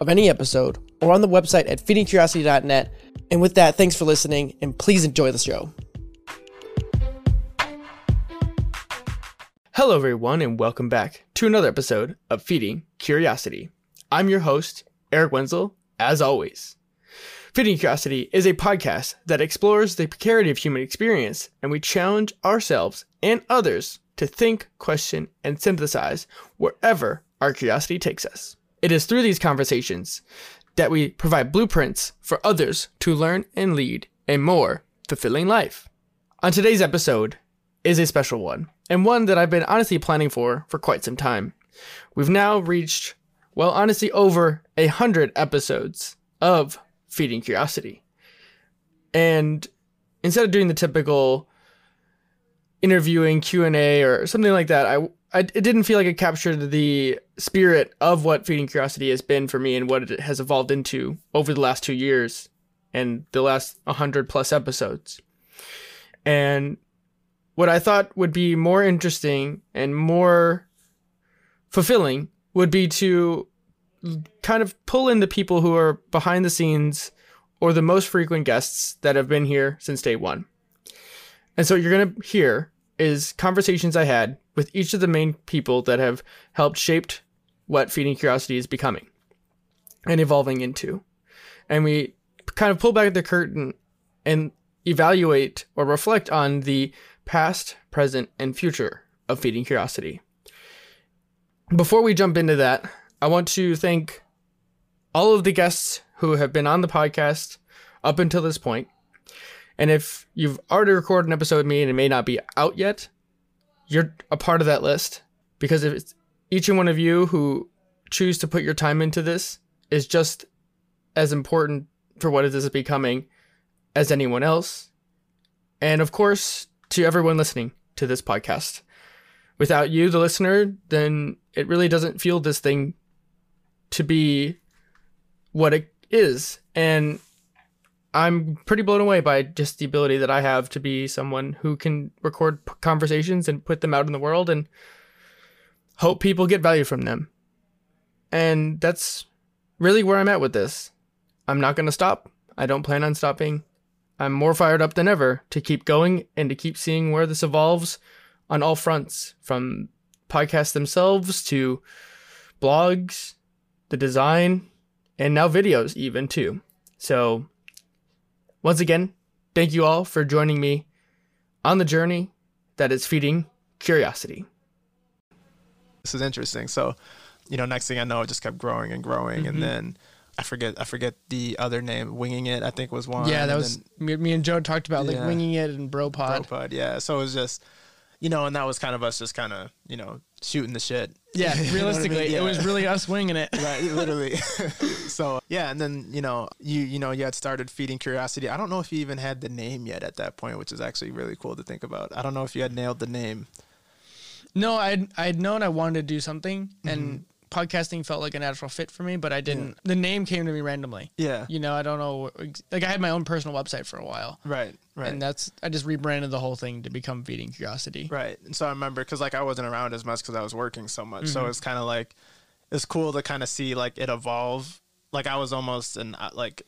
of any episode or on the website at feedingcuriosity.net. And with that, thanks for listening and please enjoy the show. Hello, everyone, and welcome back to another episode of Feeding Curiosity. I'm your host, Eric Wenzel, as always. Feeding Curiosity is a podcast that explores the precarity of human experience, and we challenge ourselves and others to think, question, and synthesize wherever our curiosity takes us. It is through these conversations that we provide blueprints for others to learn and lead a more fulfilling life. On today's episode is a special one, and one that I've been honestly planning for for quite some time. We've now reached, well, honestly, over a hundred episodes of Feeding Curiosity. And instead of doing the typical interviewing Q&A or something like that, I I, it didn't feel like it captured the spirit of what feeding curiosity has been for me and what it has evolved into over the last two years and the last 100 plus episodes. And what I thought would be more interesting and more fulfilling would be to kind of pull in the people who are behind the scenes or the most frequent guests that have been here since day one. And so what you're going to hear is conversations I had with each of the main people that have helped shaped what Feeding Curiosity is becoming and evolving into. And we kind of pull back the curtain and evaluate or reflect on the past, present, and future of Feeding Curiosity. Before we jump into that, I want to thank all of the guests who have been on the podcast up until this point. And if you've already recorded an episode with me and it may not be out yet, you're a part of that list because if it's each and one of you who choose to put your time into this is just as important for what it is becoming as anyone else. And of course, to everyone listening to this podcast. Without you, the listener, then it really doesn't feel this thing to be what it is. And I'm pretty blown away by just the ability that I have to be someone who can record conversations and put them out in the world and hope people get value from them. And that's really where I'm at with this. I'm not going to stop. I don't plan on stopping. I'm more fired up than ever to keep going and to keep seeing where this evolves on all fronts from podcasts themselves to blogs, the design, and now videos, even too. So once again, thank you all for joining me on the journey that is feeding curiosity. This is interesting. So, you know, next thing I know, it just kept growing and growing, mm-hmm. and then I forget I forget the other name. Winging it, I think was one. Yeah, that was then, me, and Joe talked about like yeah, winging it and Bropod. Bropod, yeah. So it was just you know, and that was kind of us just kind of, you know, shooting the shit. Yeah, realistically, I mean? yeah. it was really us winging it. right, literally. so yeah, and then you know, you you know, you had started feeding curiosity. I don't know if you even had the name yet at that point, which is actually really cool to think about. I don't know if you had nailed the name. No, I'd I'd known I wanted to do something, mm-hmm. Podcasting felt like a natural fit for me, but I didn't. Yeah. The name came to me randomly. Yeah. You know, I don't know. Like I had my own personal website for a while. Right. Right. And that's I just rebranded the whole thing to become Feeding Curiosity. Right. And so I remember because like I wasn't around as much because I was working so much, mm-hmm. so it's kind of like it's cool to kind of see like it evolve. Like I was almost an uh, like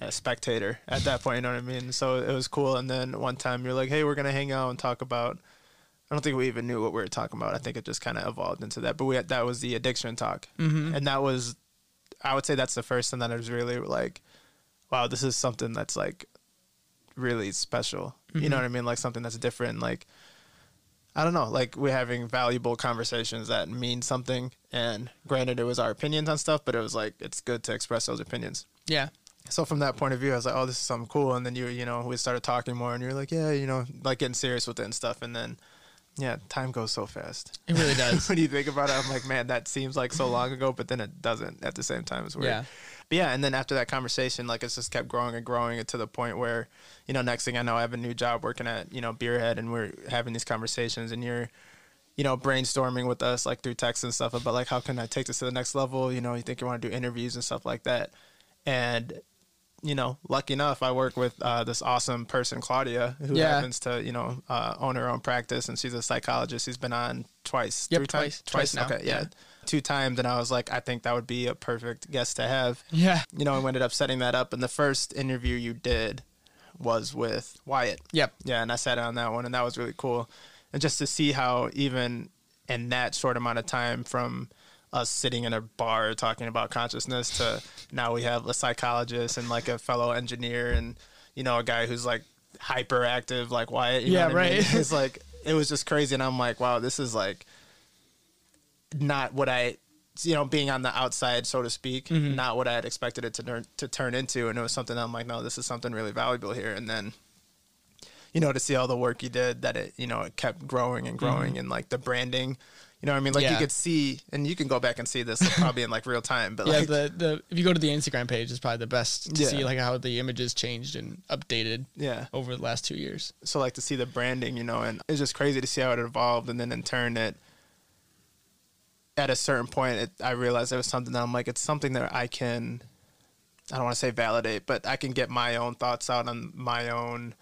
a spectator at that point. You know what I mean? So it was cool. And then one time you're like, hey, we're gonna hang out and talk about I don't think we even knew what we were talking about. I think it just kind of evolved into that. But we had, that was the addiction talk, mm-hmm. and that was, I would say that's the first thing that I was really like, wow, this is something that's like really special. Mm-hmm. You know mm-hmm. what I mean? Like something that's different. Like I don't know, like we're having valuable conversations that mean something. And granted, it was our opinions on stuff, but it was like it's good to express those opinions. Yeah. So from that point of view, I was like, oh, this is something cool. And then you, you know, we started talking more, and you're like, yeah, you know, like getting serious with it and stuff. And then Yeah, time goes so fast. It really does. when you think about it, I'm like, man, that seems like so long ago, but then it doesn't at the same time. It's weird. Yeah. But yeah, and then after that conversation, like it's just kept growing and growing to the point where, you know, next thing I know, I have a new job working at, you know, Beerhead and we're having these conversations and you're, you know, brainstorming with us like through text and stuff about like how can I take this to the next level? You know, you think you want to do interviews and stuff like that. And you know, lucky enough, I work with uh, this awesome person, Claudia, who Yeah. happens to, you know, uh, own her own practice, and she's a psychologist. She's been on twice, Yep, three twice- times, twice now, Okay, yeah. yeah. two times, and I was like, I think that would be a perfect guest to have. Yeah. You know, and we ended up setting that up. And the first interview you did was with Wyatt. Yep. Yeah, and I sat on that one, and that was really cool. And just to see how even in that short amount of time from us sitting in a bar talking about consciousness to now we have a psychologist and like a fellow engineer and you know a guy who's like hyperactive like Wyatt. You Yeah, know what I mean? right. It's like it was just crazy, and I'm like, wow, this is like not what I. You know, being on the outside, so to speak, Mm-hmm. not what I had expected it to turn to turn into, and it was something I'm like, no, this is something really valuable here. And then, you know, to see all the work you did, that it, you know, it kept growing and growing, and like the branding, you know, what I mean, like you Mm-hmm. Could see, and you can go back and see this probably in like real time, but Yeah, like, the, the if you go to the Instagram page, it's probably the best to Yeah. see like how the images changed and updated yeah. over the last two years. so like to see the branding, you know, and it's just crazy to see how it evolved, and then in turn it. At a certain point, it, I realized it was something that I'm like, it's something that I can, I don't want to say validate, but I can get my own thoughts out on my own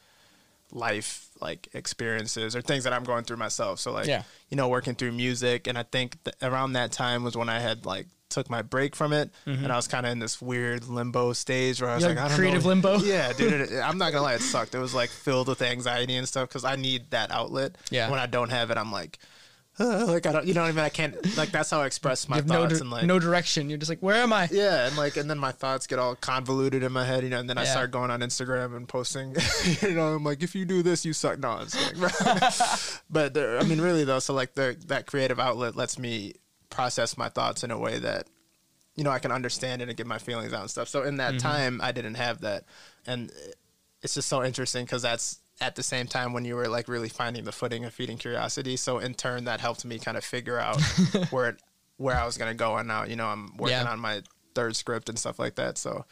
life, like experiences or things that I'm going through myself. So like, Yeah. you know, working through music, and I think th- around that time was when I had like took my break from it, mm-hmm. and I was kind of in this weird limbo stage where I was You're like, like I don't creative know. limbo? Yeah, dude. It, I'm not gonna lie, it sucked. It was like filled with anxiety and stuff because I need that outlet. Yeah. When I don't have it, I'm like, uh, like I don't, you know what I mean? I can't. Like that's how I express my no, thoughts di- and like. no direction. You're just like, where am I? yeah, and like, and then my thoughts get all convoluted in my head, you know. And then I Yeah. start going on Instagram and posting, you know. I'm like, if you do this, you suck. No, it's like, but there, I mean, really though. So like, the that creative outlet lets me process my thoughts in a way that you know, I can understand it and get my feelings out and stuff. So in that time, I didn't have that, and it's just so interesting because that's at the same time when you were like really finding the footing of feeding curiosity. So in turn, that helped me kind of figure out where it, where I was gonna go. And now, you know, I'm working Yeah. on my third script and stuff like that. So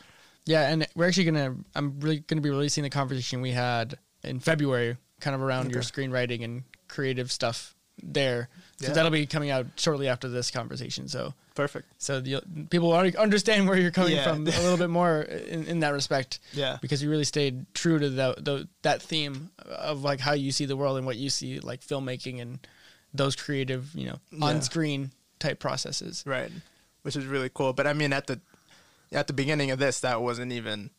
Yeah, and we're actually gonna. I'm really gonna be releasing the conversation we had in February, kind of around your screenwriting and creative stuff there. So Yeah. that'll be coming out shortly after this conversation. So perfect. so the, people already understand where you're coming Yeah. from a little bit more in, in that respect. Yeah. because you really stayed true to the, the that theme of like how you see the world and what you see like filmmaking and those creative, you know, Yeah. on screen type processes. Right. Which is really cool. But I mean, at the at the beginning of this, that wasn't even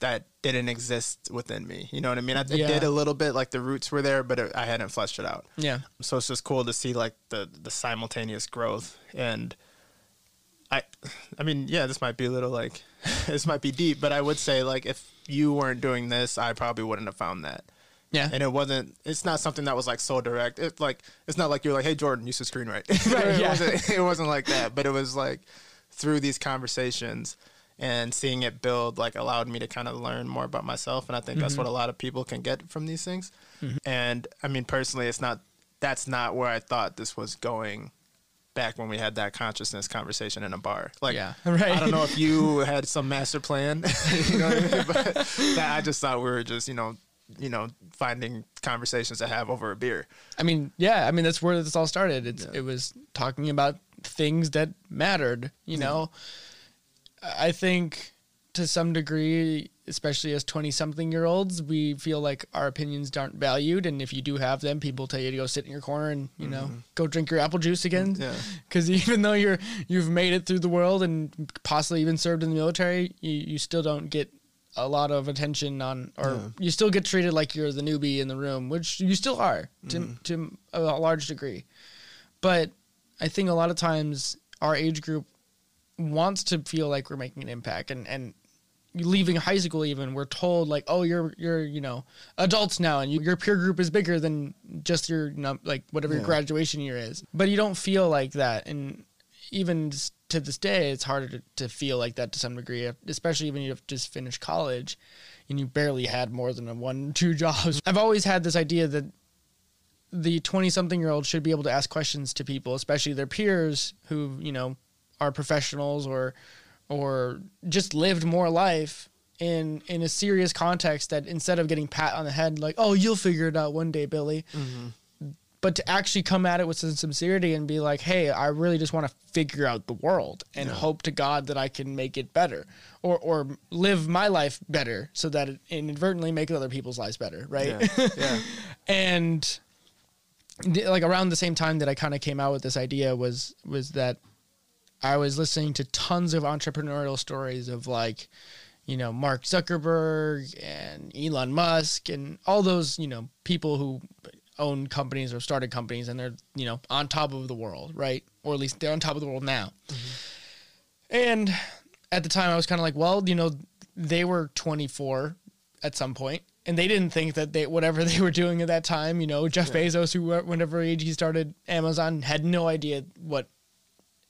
that didn't exist within me. You know what I mean? I, it Yeah. did a little bit, like the roots were there, but it, I hadn't fleshed it out. Yeah, So it's just cool to see like the the simultaneous growth and. I, I mean, yeah, this might be a little like, this might be deep, but I would say like if you weren't doing this, I probably wouldn't have found that. yeah, And it wasn't. It's not something that was like so direct. It's like it's not like you're like, hey Jordan, you should screenwrite. Right, it yeah. wasn't. It wasn't like that. But it was like through these conversations and seeing it build, like allowed me to kind of learn more about myself. And I think Mm-hmm. that's what a lot of people can get from these things. And I mean, personally, it's not. That's not where I thought this was going. Back when we had that consciousness conversation in a bar, like Yeah, right. I don't know if you had some master plan, you know what I mean? But that, I just thought we were just, you know, you know, finding conversations to have over a beer. I mean, yeah, I mean that's where this all started. It's it was talking about things that mattered. You know, I think to some degree, especially as twenty something year olds, we feel like our opinions aren't valued, and if you do have them, people tell you to go sit in your corner and you know mm-hmm. go drink your apple juice again. Yeah. Because even though you're you've made it through the world and possibly even served in the military, you, you still don't get a lot of attention on, or you still get treated like you're the newbie in the room, which you still are to mm-hmm. to a large degree. But I think a lot of times our age group wants to feel like we're making an impact, and and leaving high school even we're told like oh you're you're you know adults now and you, your peer group is bigger than just your you know, like whatever your graduation year is. But you don't feel like that. And even to this day it's harder to, to feel like that to some degree especially when you've just finished college and you barely had more than a one two jobs. I've always had this idea that the 20 something year old should be able to ask questions to people, especially their peers who, you know, are professionals or or just lived more life in in a serious context that instead of getting pat on the head like, "Oh, you'll figure it out one day, Billy." Mm-hmm. But to actually come at it with some sincerity and be like, "Hey, I really just want to figure out the world and hope to God that I can make it better or or live my life better so that it inadvertently makes other people's lives better, right?" Yeah. yeah. and like around the same time that I kind of came out with this idea was was that I was listening to tons of entrepreneurial stories of like you know Mark Zuckerberg and Elon Musk and all those you know people who own companies or started companies and they're you know on top of the world right? Or at least they're on top of the world now. Mm-hmm. And at the time I was kind of like well you know they were 24 at some point and they didn't think that they whatever they were doing at that time you know Jeff Bezos who whenever age he started Amazon had no idea what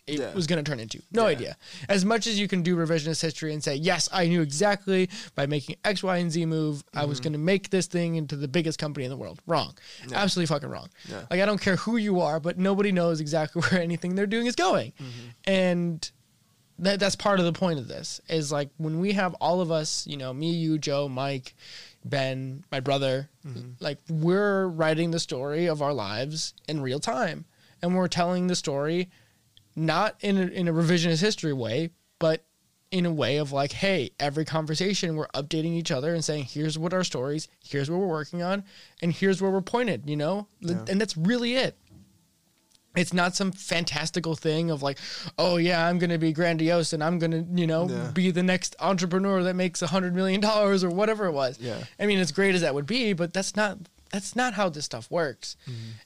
it Yeah. was going to turn into. No Yeah. idea. As much as you can do revisionist history and say, yes, I knew exactly by making X, Y, and Z move, I Mm-hmm. was going to make this thing into the biggest company in the world. Wrong. Absolutely fucking wrong. Yeah. Like, I don't care who you are, but nobody knows exactly where anything they're doing is going. Mm-hmm. And that, that's part of the point of this is like when we have all of us, you know, me, you, Joe, Mike, Ben, my brother, like we're writing the story of our lives in real time. And we're telling the story not in a, in a revisionist history way, but in a way of like, hey, every conversation we're updating each other and saying, here's what our stories, here's what we're working on, and here's where we're pointed, you know? Yeah. And that's really it. It's not some fantastical thing of like, oh yeah, I'm gonna be grandiose and I'm gonna, you know, Yeah. be the next entrepreneur that makes a hundred million dollars or whatever it was. Yeah. I mean, as great as that would be, but that's not that's not how this stuff works.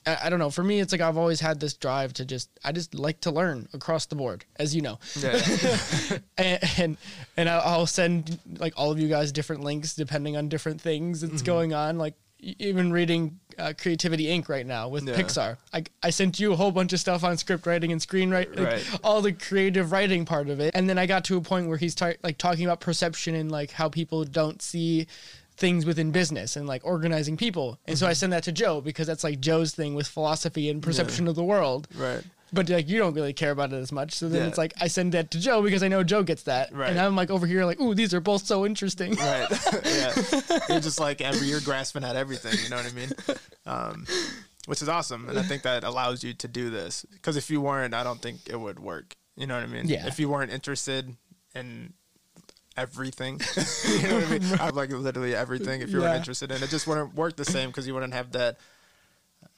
I, I don't know. For me, it's like I've always had this drive to just I just like to learn across the board, as you know Yeah. and and, and I'll- I'll send like all of you guys different links depending on different things Mm-hmm. that's going on. Like even reading uh, Creativity Inc. right now with Yeah. Pixar. I I sent you a whole bunch of stuff on script writing and screenwriting, like, Right. all the creative writing part of it. And then I got to a point where he's tar- like talking about perception and like how people don't see things within business and like organizing people. And so I Mm-hmm. send that to Joe because that's like Joe's thing with philosophy and perception of the world right. but like you don't really care about it as much. So then Yeah. it's like I send that to Joe because I know Joe gets that, Right. and I'm like over here like, ooh, these are both so interesting. Right. yeah. You're just like every you're grasping at everything. You know what I mean? Um, which is awesome, and I think that allows you to do this. Because if you weren't, I don't think it would work. You know what I mean? Yeah. If you weren't interested in everything, you know what I mean? I'm like literally everything. If you Yeah. weren't interested in it, just wouldn't work the same because you wouldn't have that.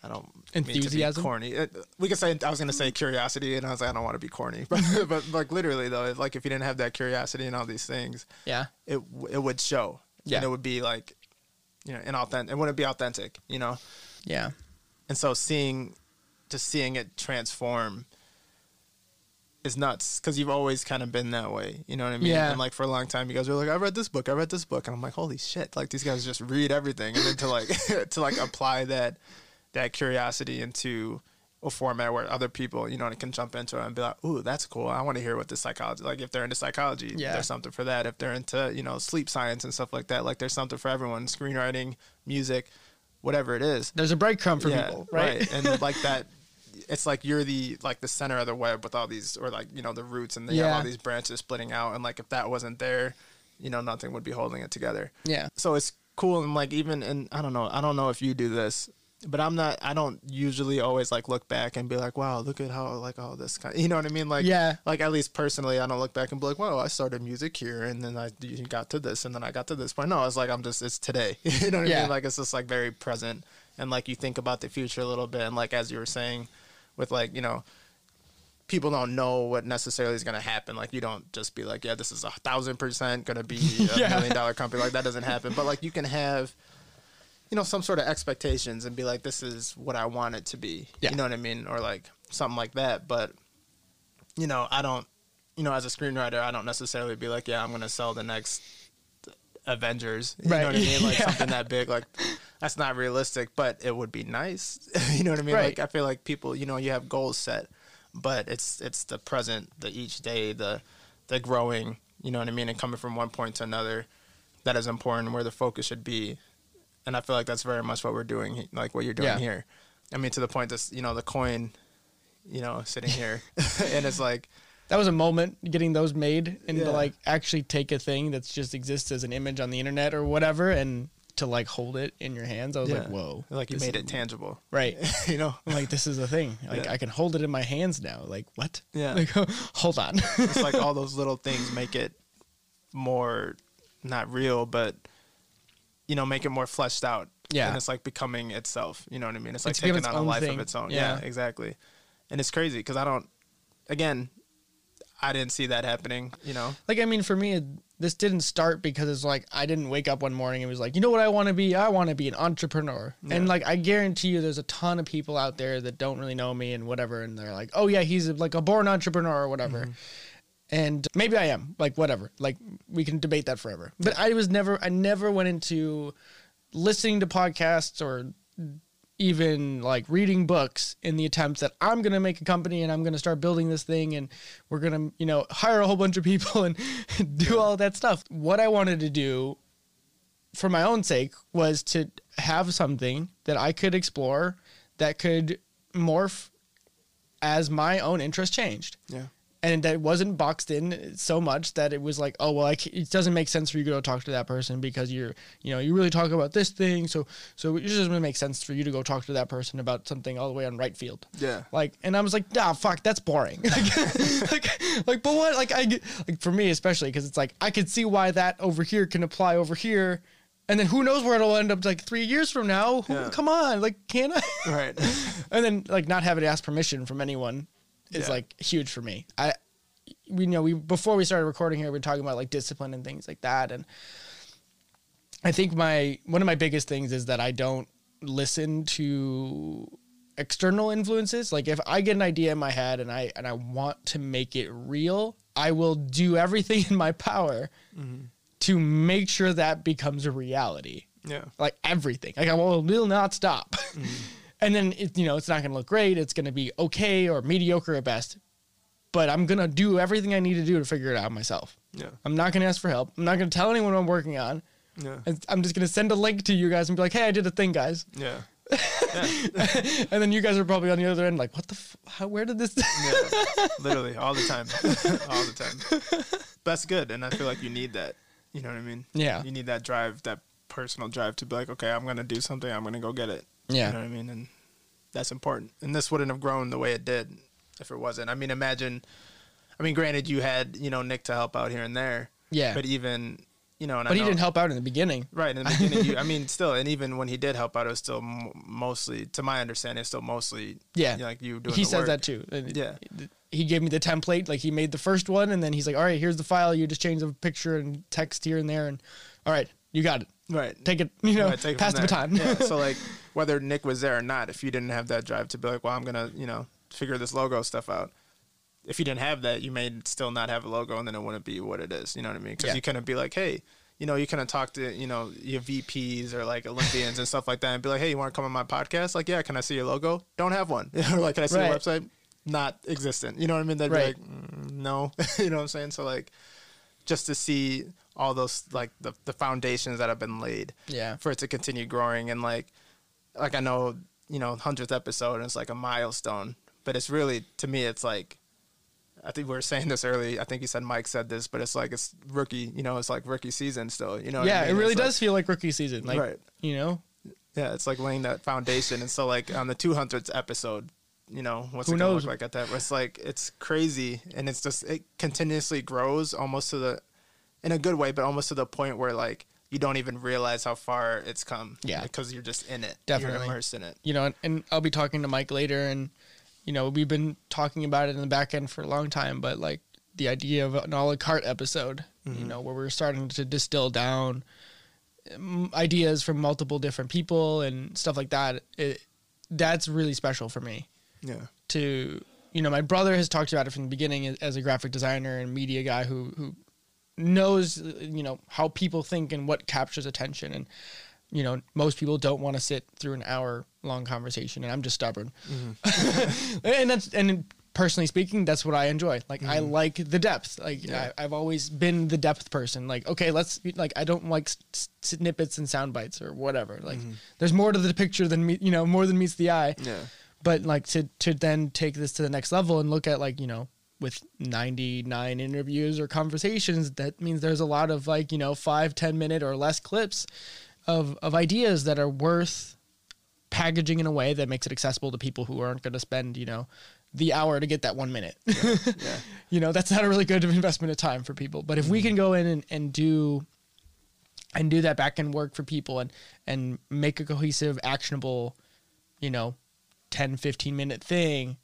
I don't mean to be Enthusiasm? corny. It- we could say I was gonna say curiosity, and I was like, I don't want to be corny, but but like literally though, like if you didn't have that curiosity and all these things, Yeah, it it would show. Yeah. And it would be like, you know, inauthentic. It wouldn't be authentic, you know. yeah, And so seeing, just seeing it transform, is nuts because you've always kind of been that way. You know what I mean? Yeah. And like for a long time, you guys were like, I read this book, I read this book, and I'm like, holy shit! Like these guys just read everything, and then to like to like apply that that curiosity into a format where other people, you know, can jump into it and be like, "Ooh, that's cool. I want to hear what this psychology like. If they're into psychology, Yeah. there's something for that. If they're into, you know, sleep science and stuff like that, like there's something for everyone. Screenwriting, music, whatever it is. there's a breadcrumb for people, right? And like that, it's like you're the like the center of the web with all these, or like you know the roots, and they have Yeah. all these branches splitting out. And like if that wasn't there, you know, nothing would be holding it together yeah, so it's cool and like even and I don't know I don't know if you do this but I'm not I don't usually always like look back and be like wow look at how like all this kind you know what I mean like Yeah. like at least personally I don't look back and be like wow I started music here and then I got to this and then I got to this point no it's like I'm just it's today you know what I mean like it's just like very present and like you think about the future a little bit and like as you were saying with like you know people don't know what necessarily is going to happen. Like you don't just be like, yeah, this is a thousand percent going to be a Yeah. million dollar company. Like that doesn't happen. But like you can have, you know, some sort of expectations and be like, this is what I want it to be. Yeah. You know what I mean? Or like something like that. But you know, I don't, you know, as a screenwriter, I don't necessarily be like, yeah, I'm going to sell the next Avengers. You Right. know what I mean? Like Yeah. something that big. Like that's not realistic, but it would be nice. you know what I mean? Right. Like I feel like people, you know, you have goals set, but it's it's the present, the each day, the the growing. You know what I mean? And coming from one point to another, that is important. Where the focus should be, and I feel like that's very much what we're doing, like what you're doing Yeah. here. I mean, to the point that you know the coin, you know, sitting here, and it's like that was a moment getting those made and Yeah. to like actually take a thing that's just exists as an image on the internet or whatever and to like hold it in your hands. I was like, whoa, like you made it tangible, right. you know. Like this is a thing. Like Yeah. I can hold it in my hands now. Like what? Yeah. Like hold on. it's like all those little things make it more not real, but you know, make it more fleshed out. Yeah. and it's like becoming itself. You know what I mean? It's like It's taking its on a life thing. of its own. Yeah. Yeah. exactly. And it's crazy because I don't. Again, I didn't see that happening. You know. like I mean, for me, it- this didn't start because it's like I didn't wake up one morning and was like, you know what I want to be? I want to be an entrepreneur. And like I guarantee you, there's a ton of people out there that don't really know me and whatever, and they're like, oh yeah, he's like a born entrepreneur or whatever. Mm-hmm. And maybe I am like whatever. Like we can debate that forever. But I was never, I never went into listening to podcasts or even like reading books in the attempts that I'm going to make a company and I'm going to start building this thing and we're going to, you know, hire a whole bunch of people and do all that stuff. What I wanted to do for my own sake was to have something that I could explore that could morph as my own interest changed Yeah. And that wasn't boxed in so much that it was like, oh well, I it doesn't make sense for you to go talk to that person because you're, you know, you really talk about this thing, so so it just doesn't make sense for you to go talk to that person about something all the way on right field. Yeah. Like, and I was like, nah, fuck, that's boring. like, like, like, but what? Like, I like for me especially because it's like I could see why that over here can apply over here. And then who knows where it'll end up like three years from now? Who, Yeah. Come on, like, can I? Right. and then like not having to ask permission from anyone is Yeah. like huge for me. I we know we before we started recording here we were talking about like discipline and things like that and I think my one of my biggest things is that I don't listen to external influences. Like if I get an idea in my head and I and I want to make it real, I will do everything in my power mm-hmm. to make sure that becomes a reality Yeah. like everything. Like I will, will not stop. Mm-hmm. and then it, you know it's not going to look great. It's going to be okay or mediocre at best. But I'm going to do everything I need to do to figure it out myself. Yeah. I'm not going to ask for help. I'm not going to tell anyone what I'm working on. Yeah. I'm just going to send a link to you guys and be like, "Hey, I did a thing, guys." Yeah. And then you guys are probably on the other end like, "What the? F- how, where did this?" Yeah. Literally all the time. all the time. That's good, and I feel like you need that. You know what I mean? Yeah. You need that drive, that personal drive to be like, okay, I'm gonna do something. I'm gonna go get it. Yeah. You know what I mean? And that's important. And this wouldn't have grown the way it did if it wasn't. I mean, imagine. I mean, granted, you had you know Nick to help out here and there. Yeah. But even you know, and I but he know- didn't help out in the beginning. Right in the beginning, you, I mean, still, and even when he did help out, it was still mostly, to my understanding, it's still mostly, Yeah. you know, like you doing. he says work. that too. And Yeah. He gave me the template. Like he made the first one, and then he's like, "All right, here's the file. You just change the picture and text here and there, and all right, you got it. Right. Take it. You know, Right, take it pass the baton." yeah. So like, whether Nick was there or not, if you didn't have that drive to be like, well, I'm gonna, you know, figure this logo stuff out. If you didn't have that, you may still not have a logo, and then it wouldn't be what it is. You know what I mean? Because Yeah. you couldn't be like, hey, you know, you couldn't talk to, you know, your VPs or like Olympians and stuff like that, and be like, hey, you want to come on my podcast? Like, yeah, can I see your logo? Don't have one. or like, can I see your website? Not existent. You know what I mean? They'd Right. be like, mm, no. you know what I'm saying? So like, just to see all those like the, the foundations that have been laid yeah. for it to continue growing and like like I know you know hundredth episode and it's like a milestone, but it's really to me it's like I think we were saying this early. I think you said Mike said this, but it's like it's rookie. You know, it's like rookie season still. You know, what I yeah, mean? it really It's like- does feel like rookie season. Like, Right. you know, yeah, it's like laying that foundation. And so like on the two hundredth episode, you know, what's Who it gonna knows? look like at that? It's like it's crazy, and it's just it continuously grows almost to the in a good way, but almost to the point where like you don't even realize how far it's come. Yeah. because you're just in it. Definitely. you're immersed in it. you know, and, and I'll be talking to Mike later, and you know, we've been talking about it in the back end for a long time, but like the idea of an a la carte episode, you know, where we're starting to distill down um, ideas from multiple different people and stuff like that. It, that's really special for me. Yeah, to you know my brother has talked about it from the beginning as- as a graphic designer and media guy who who knows you know how people think and what captures attention and you know most people don't want to sit through an hour long conversation and I'm just stubborn and that's and personally speaking, that's what I enjoy. Like I like the depth. Like Mm-hmm. Yeah. I, I've always been the depth person. Like okay, let's like I don't like snippets and sound bites or whatever. Like there's more to the picture than me, you know, more than meets the eye. Yeah. But like to to then take this to the next level and look at like you know with 99 interviews or conversations that means there's a lot of like you know five ten minute or less clips of of ideas that are worth packaging in a way that makes it accessible to people who aren't going to spend you know the hour to get that one minute Yeah. you know that's not a really good investment of time for people but if we can go in and, and do and do that back end work for people and and make a cohesive actionable you know 10 15 minute thing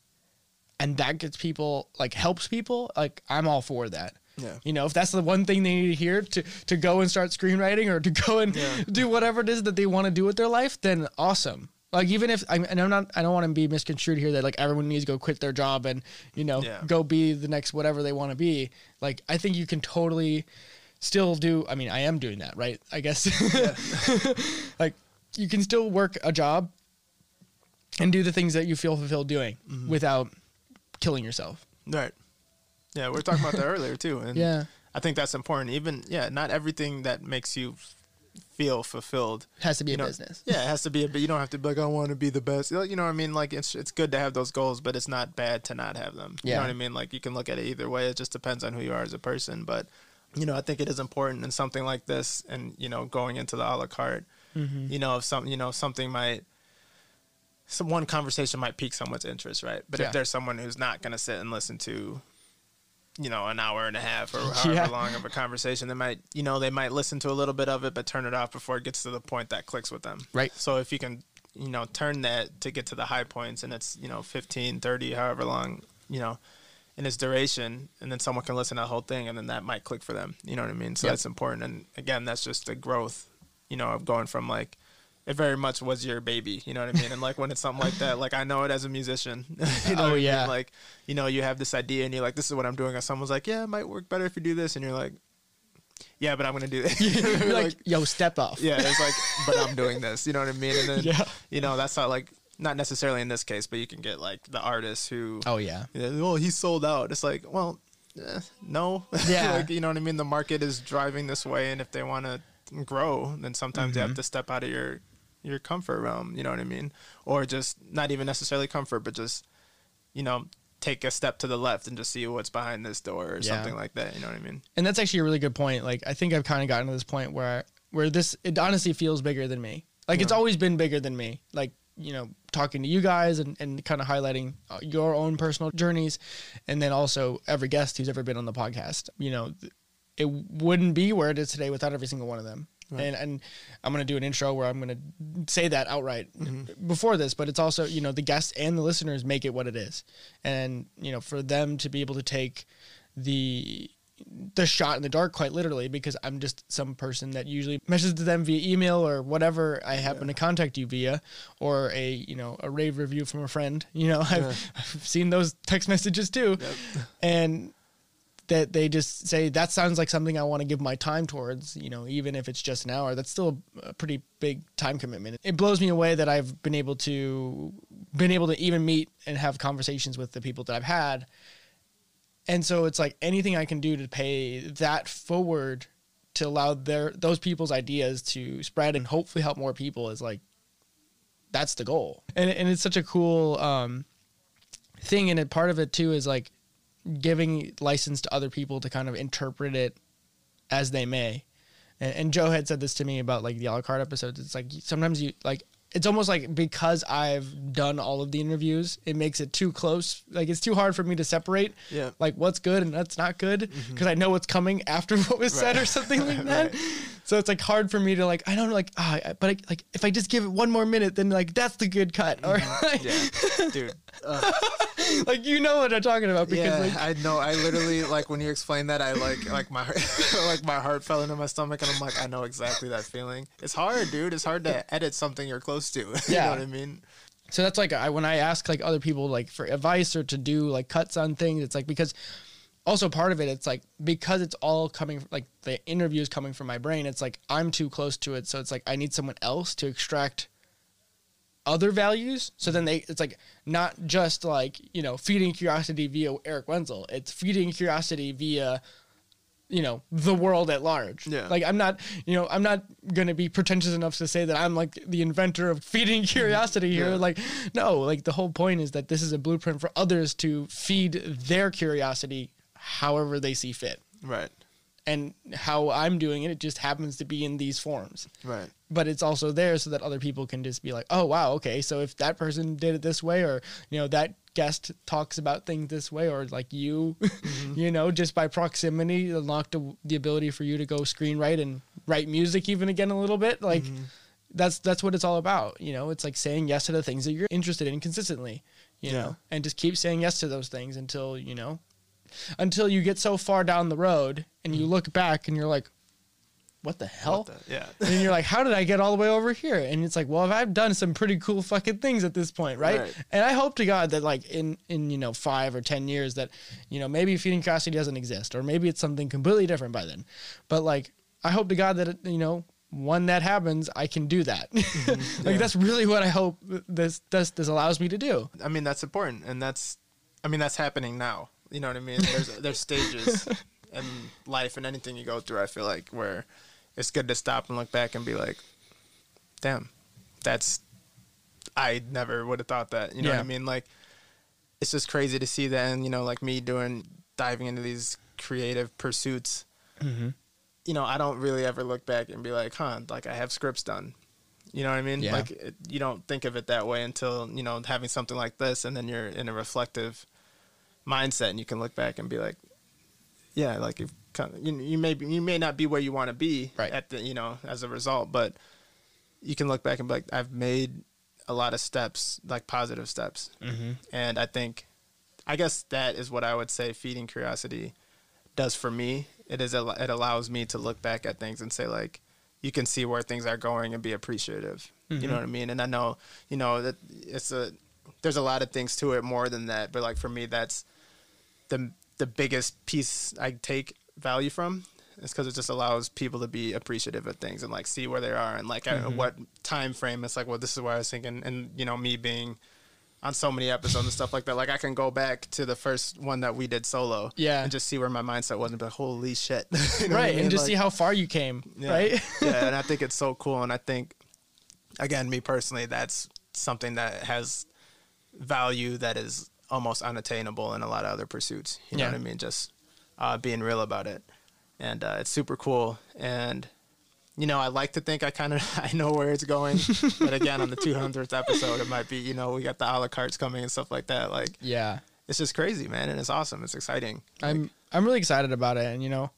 and that gets people like helps people like i'm all for that Yeah. you know if that's the one thing they need to hear to to go and start screenwriting or to go and Yeah. do whatever it is that they want to do with their life then awesome like even if I'm, and I'm not, I don't want to be misconstrued here that like everyone needs to go quit their job and you know Yeah. go be the next whatever they want to be. Like I think you can totally still do. I mean, I am doing that, right? I guess. like you can still work a job and do the things that you feel fulfilled doing Mm-hmm. without killing yourself. Right. Yeah, we were talking about that earlier too, and Yeah. I think that's important. Even yeah, not everything that makes you feel fulfilled has to be you a know, business. Yeah, it has to be. A. But you don't have to be like, I want to be the best. You know what I mean? Like it's it's good to have those goals, but it's not bad to not have them. You know what I mean? Like you can look at it either way. It just depends on who you are as a person. But you know, I think it is important in something like this, and you know, going into the a la carte. Mm-hmm. You know, if some you know something might. Some one conversation might pique someone's interest, right? But Yeah. if there's someone who's not going to sit and listen to, you know, an hour and a half or however Yeah. long of a conversation, they might, you know, they might listen to a little bit of it, but turn it off before it gets to the point that clicks with them. Right. So if you can, you know, turn that to get to the high points and it's, you know, 15, 30, however long, you know, in its duration, and then someone can listen to the whole thing and then that might click for them. You know what I mean? So Yep. that's important. And again, that's just the growth, you know, of going from like, it very much was your baby, you know what I mean? And like when it's something like that, like I know it as a musician. you know Oh, what I mean? yeah. Like, you know, you have this idea and you're like, this is what I'm doing. And someone's like, yeah, it might work better if you do this. And you're like, yeah, but I'm going to do this. You're like, yo, step off. yeah, it's like, but I'm doing this. You know what I mean? And then, Yeah. you know, that's not like, not necessarily in this case, but you can get like the artists who, Oh yeah. yeah, well, he sold out. It's like, well, eh, no. Yeah. like, you know what I mean? The market is driving this way. And if they want to grow, then sometimes you Mm-hmm. have to step out of your, your comfort realm. You know what I mean? Or just not even necessarily comfort, but just, you know, take a step to the left and just see what's behind this door or Yeah. something like that. You know what I mean? and that's actually a really good point. Like I think I've kind of gotten to this point where where this it honestly feels bigger than me. Like it's always been bigger than me. Like you know, talking to you guys and, and kind of highlighting uh, your own personal journeys, and then also every guest who's ever been on the podcast. You know, it wouldn't be where it is today without every single one of them. And and I'm gonna do an intro where I'm gonna say that outright mm-hmm. before this, but it's also you know the guests and the listeners make it what it is, and you know for them to be able to take the the shot in the dark quite literally because I'm just some person that usually messages them via email or whatever I happen to contact you via or a you know a rave review from a friend you know I've, I've seen those text messages too. And that they just say that sounds like something I want to give my time towards you know even if it's just an hour. That's still a pretty big time commitment. It blows me away that I've been able to been able to even meet and have conversations with the people that I've had. And so it's like anything I can do to pay that forward to allow their those people's ideas to spread and hopefully help more people is like that's the goal. And and it's such a cool um thing. And part of it too is like giving license to other people to kind of interpret it as they may. And, and Joe had said this to me about like the a la carte episodes. It's like sometimes you like it's almost like because I've done all of the interviews, it makes it too close. Like it's too hard for me to separate Yeah. like what's good and what's not good because I know what's coming after what was said or something like that. So it's like hard for me to like I don't know like ah but I, like if I just give it one more minute then like that's the good cut or like, Yeah. Dude. Uh, like you know what I'm talking about because yeah, like I know. I literally like when you explained that, I like like my heart like my heart fell into my stomach, and I'm like, I know exactly that feeling. It's hard, dude. It's hard to edit something you're close to. you Yeah. know what I mean? So that's like I when I ask like other people like for advice or to do like cuts on things, it's like because also part of it, it's like because it's all coming like the interview is coming from my brain. It's like I'm too close to it, so it's like I need someone else to extract other values. So then they it's like not just like you know feeding curiosity via Eric Wenzel. It's feeding curiosity via you know the world at large Yeah. like i'm not you know i'm not gonna be pretentious enough to say that i'm like the inventor of feeding curiosity here Yeah. like no like the whole point is that this is a blueprint for others to feed their curiosity however they see fit Right. and how i'm doing it it just happens to be in these forms Right. But it's also there so that other people can just be like, oh wow, okay, so if that person did it this way, or you know that guest talks about things this way, or like you, mm-hmm. you know, just by proximity unlocked the, the ability for you to go screenwrite and write music even again a little bit, like. Mm-hmm. That's that's what it's all about, you know. It's like saying yes to the things that you're interested in consistently, you Yeah. know, and just keep saying yes to those things until you know, until you get so far down the road and you mm-hmm. look back and you're like, what the hell? What the- yeah. and you're like, how did I get all the way over here? And it's like, well, I've done some pretty cool fucking things at this point, right? Right. And I hope to God that like in in you know five or ten years that you know maybe feeding curiosity doesn't exist, or maybe it's something completely different by then. But like, I hope to God that it, you know when that happens, I can do that. like Mm-hmm. Yeah. that's really what I hope this this this allows me to do. I mean, that's important, and that's, I mean, that's happening now. You know what I mean? There's there's stages in life and anything you go through. I feel like where it's good to stop and look back and be like, damn, that's, I never would have thought that. You know what I mean? Like, it's just crazy to see that, and you know, like me doing diving into these creative pursuits. Mm-hmm. You know, I don't really ever look back and be like, huh, like I have scripts done. You know what I mean? Yeah. Like it, you don't think of it that way until you know having something like this, and then you're in a reflective mindset, and you can look back and be like, yeah, like if kind of, you, you may be, you may not be where you want to be Right. at the you know as a result, but you can look back and be like, I've made a lot of steps, like positive steps, Mm-hmm. and I think, I guess that is what I would say feeding curiosity does for me. It is it allows me to look back at things and say like, you can see where things are going and be appreciative. You know what I mean? And I know, you know that it's a there's a lot of things to it more than that, but like for me, that's the the biggest piece I take value from. Is because it just allows people to be appreciative of things and like see where they are and like at mm-hmm. what time frame. It's like, well, this is where I was thinking, and you know, me being on so many episodes and stuff like that. Like I can go back to the first one that we did solo, Yeah. and just see where my mindset was and be like, holy shit, You know what I Right, mean? and just Like- see how far you came, yeah. right? yeah, and I think it's so cool. And I think, again, me personally, that's something that has value that is almost unattainable in a lot of other pursuits. You know what I mean? Just uh, being real about it, and uh, it's super cool. And you know, I like to think I kind of I know where it's going, but again, on the 200th episode, it might be you know we got the a la cartes coming and stuff like that. Like yeah. it's just crazy, man, and it's awesome. It's exciting. I'm I'm really excited about it, and you know,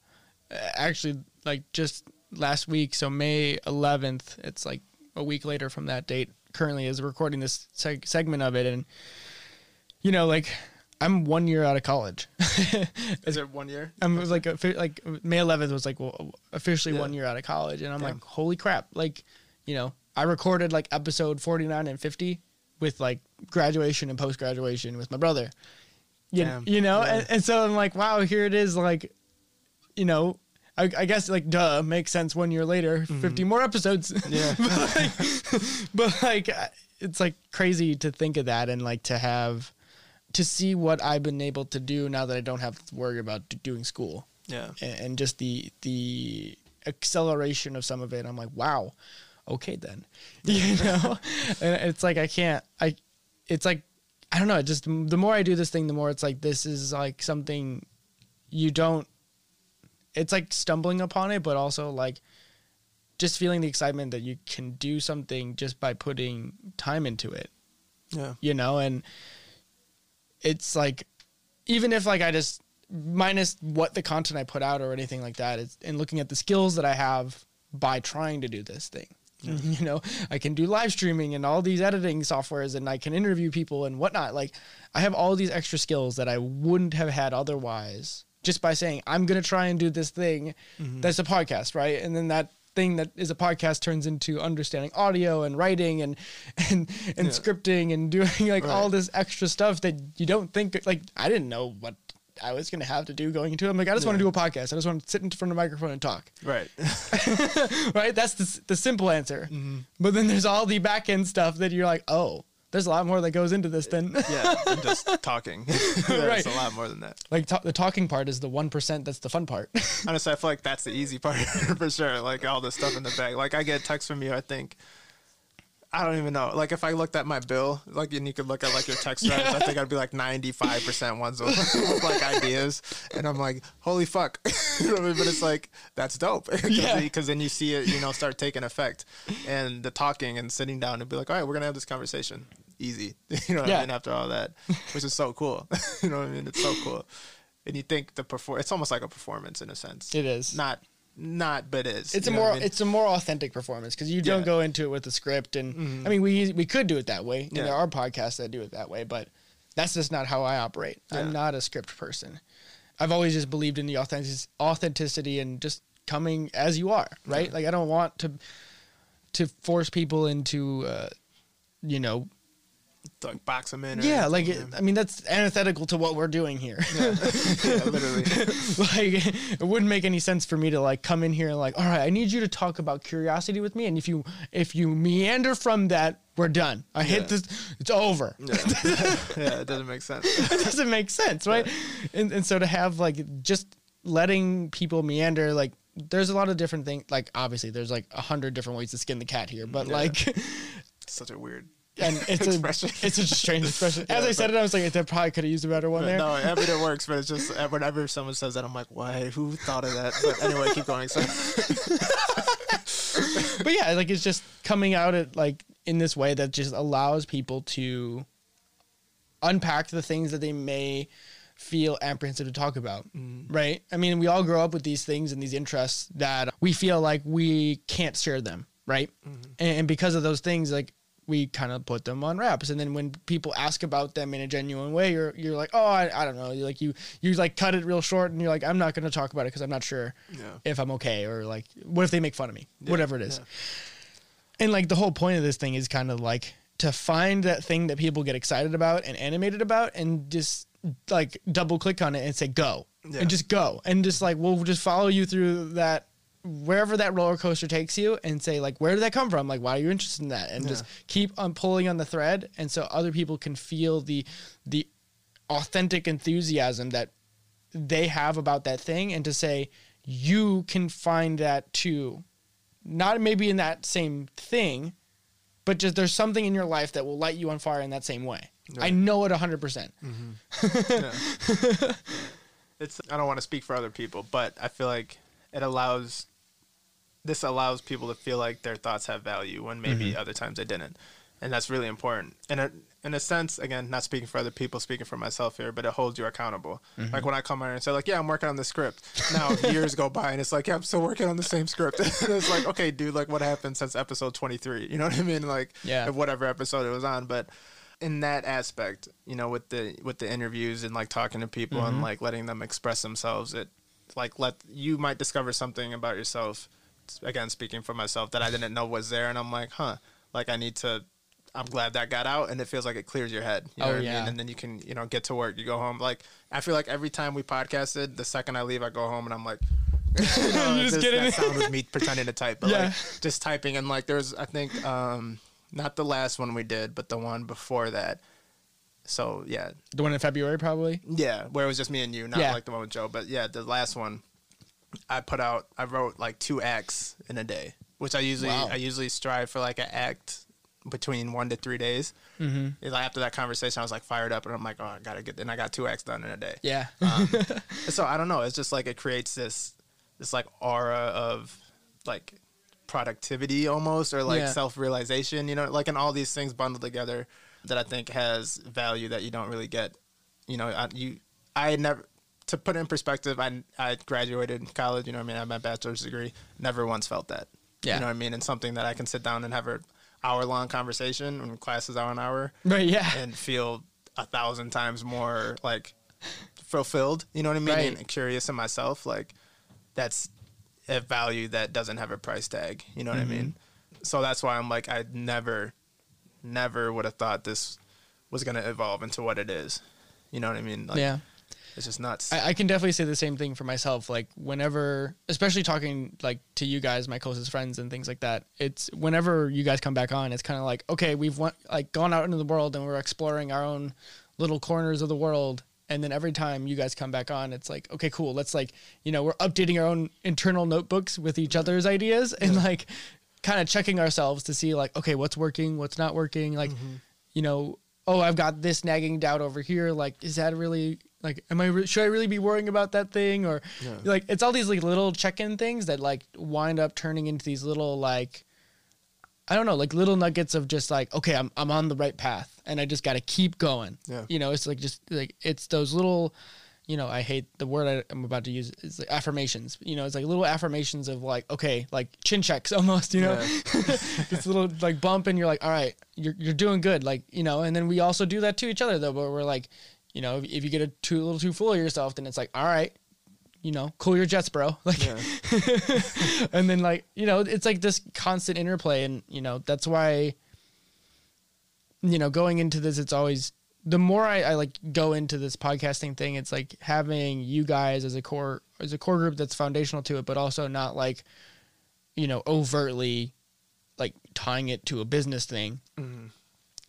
actually, like just last week, so May 11th, it's like a week later from that date. Currently, is recording this seg- segment of it, and you know, like I'm one year out of college. Is it one year? I'm was like like May 11th was like well, officially Yeah. one year out of college, and I'm Damn. like, holy crap! Like, you know, I recorded like episode 49 and 50 with like graduation and post graduation with my brother. You, Damn. you know, Yeah. and, and so I'm like, wow, here it is. Like, you know, I, I guess like duh makes sense. One year later, 50 more episodes. Mm-hmm. Yeah. but like it's like crazy to think of that and like to have to see what I've been able to do now that I don't have to worry about doing school yeah. and, and just the the acceleration of some of it. I'm like, wow, okay then, you know, and it's like I can't. I, it's like I don't know. It just the more I do this thing, the more it's like this is like something you don't. It's like stumbling upon it, but also like just feeling the excitement that you can do something just by putting time into it Yeah. you know and it's like even if like i just minus what the content i put out or anything like that it's and looking at the skills that i have by trying to do this thing you know? I can do live streaming and all these editing softwares and i can interview people and whatnot. Like i have all these extra skills that i wouldn't have had otherwise just by saying i'm going to try and do this thing. Mm-hmm. That's a podcast right? And then that thing that is a podcast turns into understanding audio and writing and and and Yeah. scripting and doing like all this extra stuff that you don't think like I didn't know what I was gonna have to do going into it. I'm like, I just want to do a podcast. I just want to sit in front of a microphone and talk. Right. right? That's the, the simple answer. Mm-hmm. But then there's all the back end stuff that you're like, oh, there's a lot more that goes into this than yeah. Just talking. There's Right. a lot more than that. like ta- the talking part is the one percent that's the fun part. Honestly, I feel like that's the easy part for sure. Like all the stuff in the bag. Like I get texts from you. I think. I don't even know. Like if I looked at my bill, like and you could look at like your text threads, I think I'd be like ninety five percent ones with, with like ideas, and I'm like, holy fuck, you know what I mean? But it's like that's dope, Cause, Yeah. Because then you see it, you know, start taking effect, and the talking and sitting down and be like, all right, we're gonna have this conversation, easy, you know what Yeah. I mean? After all that, which is so cool, you know what I mean? It's so cool, and you think the perform, it's almost like a performance in a sense. it is. Not, not, but is. it's a more I mean? it's a more authentic performance because you don't Yeah. Mm-hmm. go into it with a script and I mean we we could do it that way Yeah. there are podcasts that do it that way but that's just not how I operate. Yeah. I'm not a script person. I've always just believed in the authentic- authenticity and just coming as you are, right? Like I don't want to to force people into uh, you know like box them in. Or yeah like it, I mean that's antithetical to what we're doing here. yeah. yeah, literally. like it wouldn't make any sense for me to like come in here and like all right i need you to talk about curiosity with me and if you if you meander from that we're done i Yeah. hit this it's over Yeah. yeah, it doesn't make sense. it doesn't make sense right and, and so to have like just letting people meander like there's a lot of different things like obviously there's like a hundred different ways to skin the cat here but Yeah. like such a weird. And it's a it's a strange expression as Yeah, i said it i was like i probably could have used a better one there No, I mean it works, but it's just uh, whenever someone says that, I'm like, why? Who thought of that? But anyway, keep going. So, but yeah, like it's just coming out at like in this way that just allows people to unpack the things that they may feel apprehensive to talk about. Right? I mean, we all grow up with these things and these interests that we feel like we can't share them, right? And, and because of those things, like we kind of put them on wraps. And then when people ask about them in a genuine way you're you're like oh I, I don't know. You like you you like cut it real short and you're like I'm not going to talk about it because I'm not sure yeah. if I'm okay or like what if they make fun of me? Yeah, whatever it is. yeah. and like the whole point of this thing is kind of like to find that thing that people get excited about and animated about and just like double click on it and say go. And just go. And just like we'll just follow you through that wherever that roller coaster takes you and say like where did that come from? Like why are you interested in that? And just keep on pulling on the thread and so other people can feel the the authentic enthusiasm that they have about that thing and to say you can find that too. Not maybe in that same thing but just there's something in your life that will light you on fire in that same way. I know it 100% mm-hmm. Yeah. it's I don't want to speak for other people, but I feel like it allows this allows people to feel like their thoughts have value when maybe other times they didn't. And that's really important. And it, in a sense, again, not speaking for other people, speaking for myself here, but it holds you accountable. Like when I come here and say, like, yeah, I'm working on the script. Now years go by and it's like, yeah, I'm still working on the same script. it's like, okay, dude, like what happened since episode 23? You know what I mean? Like, Yeah. whatever episode it was on. But in that aspect, you know, with the with the interviews and like talking to people Mm-hmm. and like letting them express themselves, it like let you might discover something about yourself. Again, speaking for myself, that I didn't know was there, and I'm like, huh, like I need to. I'm glad that got out, and it feels like it clears your head. You know Oh, what I yeah. mean? And then you can, you know, get to work. You go home. Like I feel like every time we podcasted, the second I leave, I go home and I'm like, you know, just this- get that sound was me pretending to type, but Yeah. like just typing and like there's I think um not the last one we did, but the one before that. So yeah, the one in february probably yeah, where it was just me and you, not Yeah. like the one with Joe. But yeah, the last one, I put out. I wrote like two acts in a day, which I usually Wow. I usually strive for like an act between one to three days. mm-hmm. Like, after that conversation, I was like fired up, and I'm like, oh, I gotta get. And I got two acts done in a day. yeah Um, so I don't know. It's just like it creates this this like aura of like productivity almost or like Yeah. self realization. You know, like and all these things bundled together that I think has value that you don't really get. You know, I, you I had never to put it in perspective. I I graduated college. You know, what I mean, I have my bachelor's degree. Never once felt that. Yeah. You know what I mean? And something that I can sit down and have an hour long conversation when classes are an hour right yeah and feel a thousand times more like fulfilled. You know what I mean? Right. And curious in myself. Like that's a value that doesn't have a price tag. You know what I mm-hmm. mean? So that's why I'm like, I never, never would have thought this was gonna evolve into what it is. You know what I mean? Like, yeah It's just nuts. I, I can definitely say the same thing for myself. Like whenever, especially talking like to you guys, my closest friends and things like that. It's whenever you guys come back on, it's kind of like okay, we've went, like gone out into the world and we're exploring our own little corners of the world. And then every time you guys come back on, it's like okay, cool. Let's like you know we're updating our own internal notebooks with each other's ideas and like kind of checking ourselves to see like okay, what's working, what's not working. Like mm-hmm. you know, oh, I've got this nagging doubt over here. Like, is that really like, am I re- should I really be worrying about that thing or Yeah. like it's all these like little check-in things that like wind up turning into these little like I don't know, like little nuggets of just like, okay, I'm I'm on the right path and I just got to keep going. Yeah. You know, it's like just like it's those little you know, I hate the word I, I'm about to use is like affirmations. You know, it's like little affirmations of like, okay, like chin checks almost, you know, this little like bump, and you're like, all right, you're you're doing good, like you know. And then we also do that to each other though, where we're like, you know, if, if you get a too a little too full of yourself, then it's like, all right, you know, cool your jets, bro. Like, Yeah. and then like you know, it's like this constant interplay, and you know, that's why. You know, going into this, it's always the more I, I like go into this podcasting thing, it's like having you guys as a core as a core group that's foundational to it, but also not like, you know, overtly like tying it to a business thing. Mhm.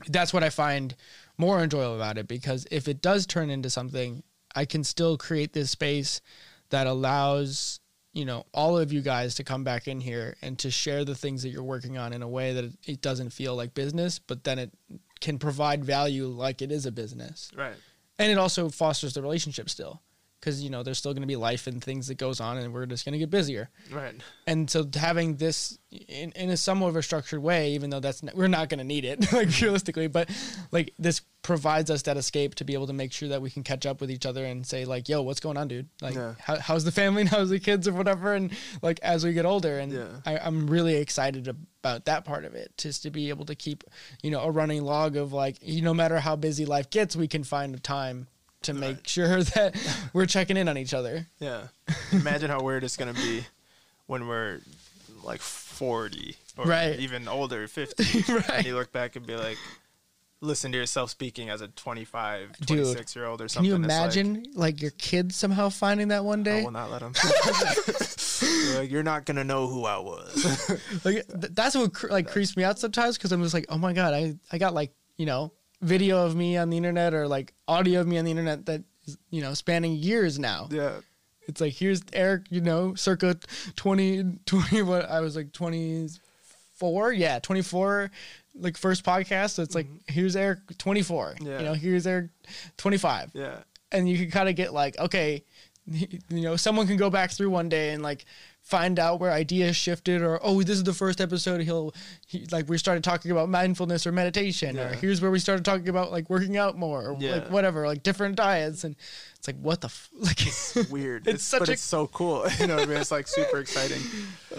That's what I find more enjoyable about it because if it does turn into something, I can still create this space that allows you know all of you guys to come back in here and to share the things that you're working on in a way that it doesn't feel like business, but then it can provide value like it is a business Right. and it also fosters the relationship still because you know there's still going to be life and things that goes on and we're just going to get busier Right. and so having this in, in a somewhat of a structured way even though that's not, we're not going to need it like realistically but like this provides us that escape to be able to make sure that we can catch up with each other and say like yo what's going on dude like Yeah. how, how's the family and how's the kids or whatever and like as we get older and Yeah. I, i'm really excited about that part of it just to be able to keep you know a running log of like you no matter how busy life gets we can find a time to make Right. sure that we're checking in on each other Yeah. Imagine how weird it's gonna be when we're like 40 or Right. even older, 50, Right. and you look back and be like, listen to yourself speaking as a 25, Dude, 26 year old or something. Can you It's like, imagine like, your kids somehow finding that one day? I will not let them. like, you're not gonna know who I was. Like th- that's what cr- like creeps me out sometimes because I'm just like, oh my god, I I got like you know video of me on the internet or like audio of me on the internet that is you know spanning years now. yeah. It's like here's Eric, you know, circa 20, 20 what I was like 24, yeah, 24 like first podcast. So it's like mm-hmm. here's Eric 24. Yeah. You know, here's Eric 25. Yeah. and you can kind of get like okay you know someone can go back through one day and like find out where ideas shifted or oh this is the first episode he'll he, like we started talking about mindfulness or meditation or here's where we started talking about like working out more or Yeah. like whatever like different diets and it's like what the f- like it's Weird. It's It's, such but a- it's so cool. You know what I mean? It's like super exciting.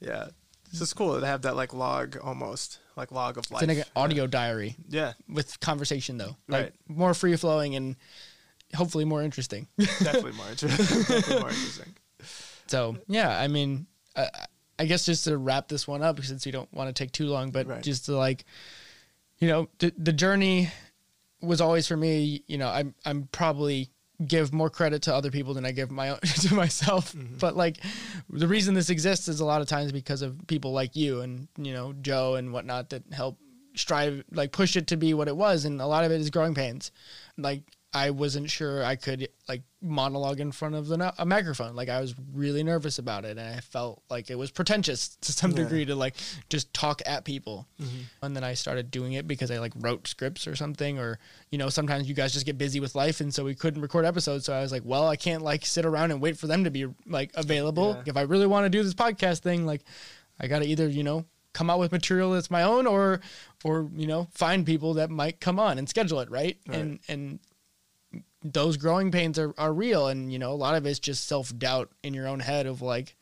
yeah. It's just cool to have that like log almost, like log of life. it's like an audio diary Yeah. with conversation though like Right. more free flowing and hopefully more interesting Definitely more interesting. Definitely more interesting. So yeah, I mean, uh, I guess just to wrap this one up, since we don't want to take too long, but Right. just to like, you know, the the journey was always for me. You know, I'm I'm probably give more credit to other people than I give my own, to myself. But like, the reason this exists is a lot of times because of people like you and you know Joe and whatnot that help strive like push it to be what it was, and a lot of it is growing pains. Like I wasn't sure I could like monologue in front of the a microphone. Like I was really nervous about it, and I felt like it was pretentious to some Yeah. Mm-hmm. degree to like just talk at people. And then I started doing it because I like wrote scripts or something, or you know sometimes you guys just get busy with life, and so we couldn't record episodes. So I was like, well, I can't like sit around and wait for them to be like available. Yeah. If I really want to do this podcast thing, like I got to either you know come out with material that's my own or or you know find people that might come on and schedule it right, Right. and and those growing pains are, are real and you know a lot of it's just self-doubt in your own head of like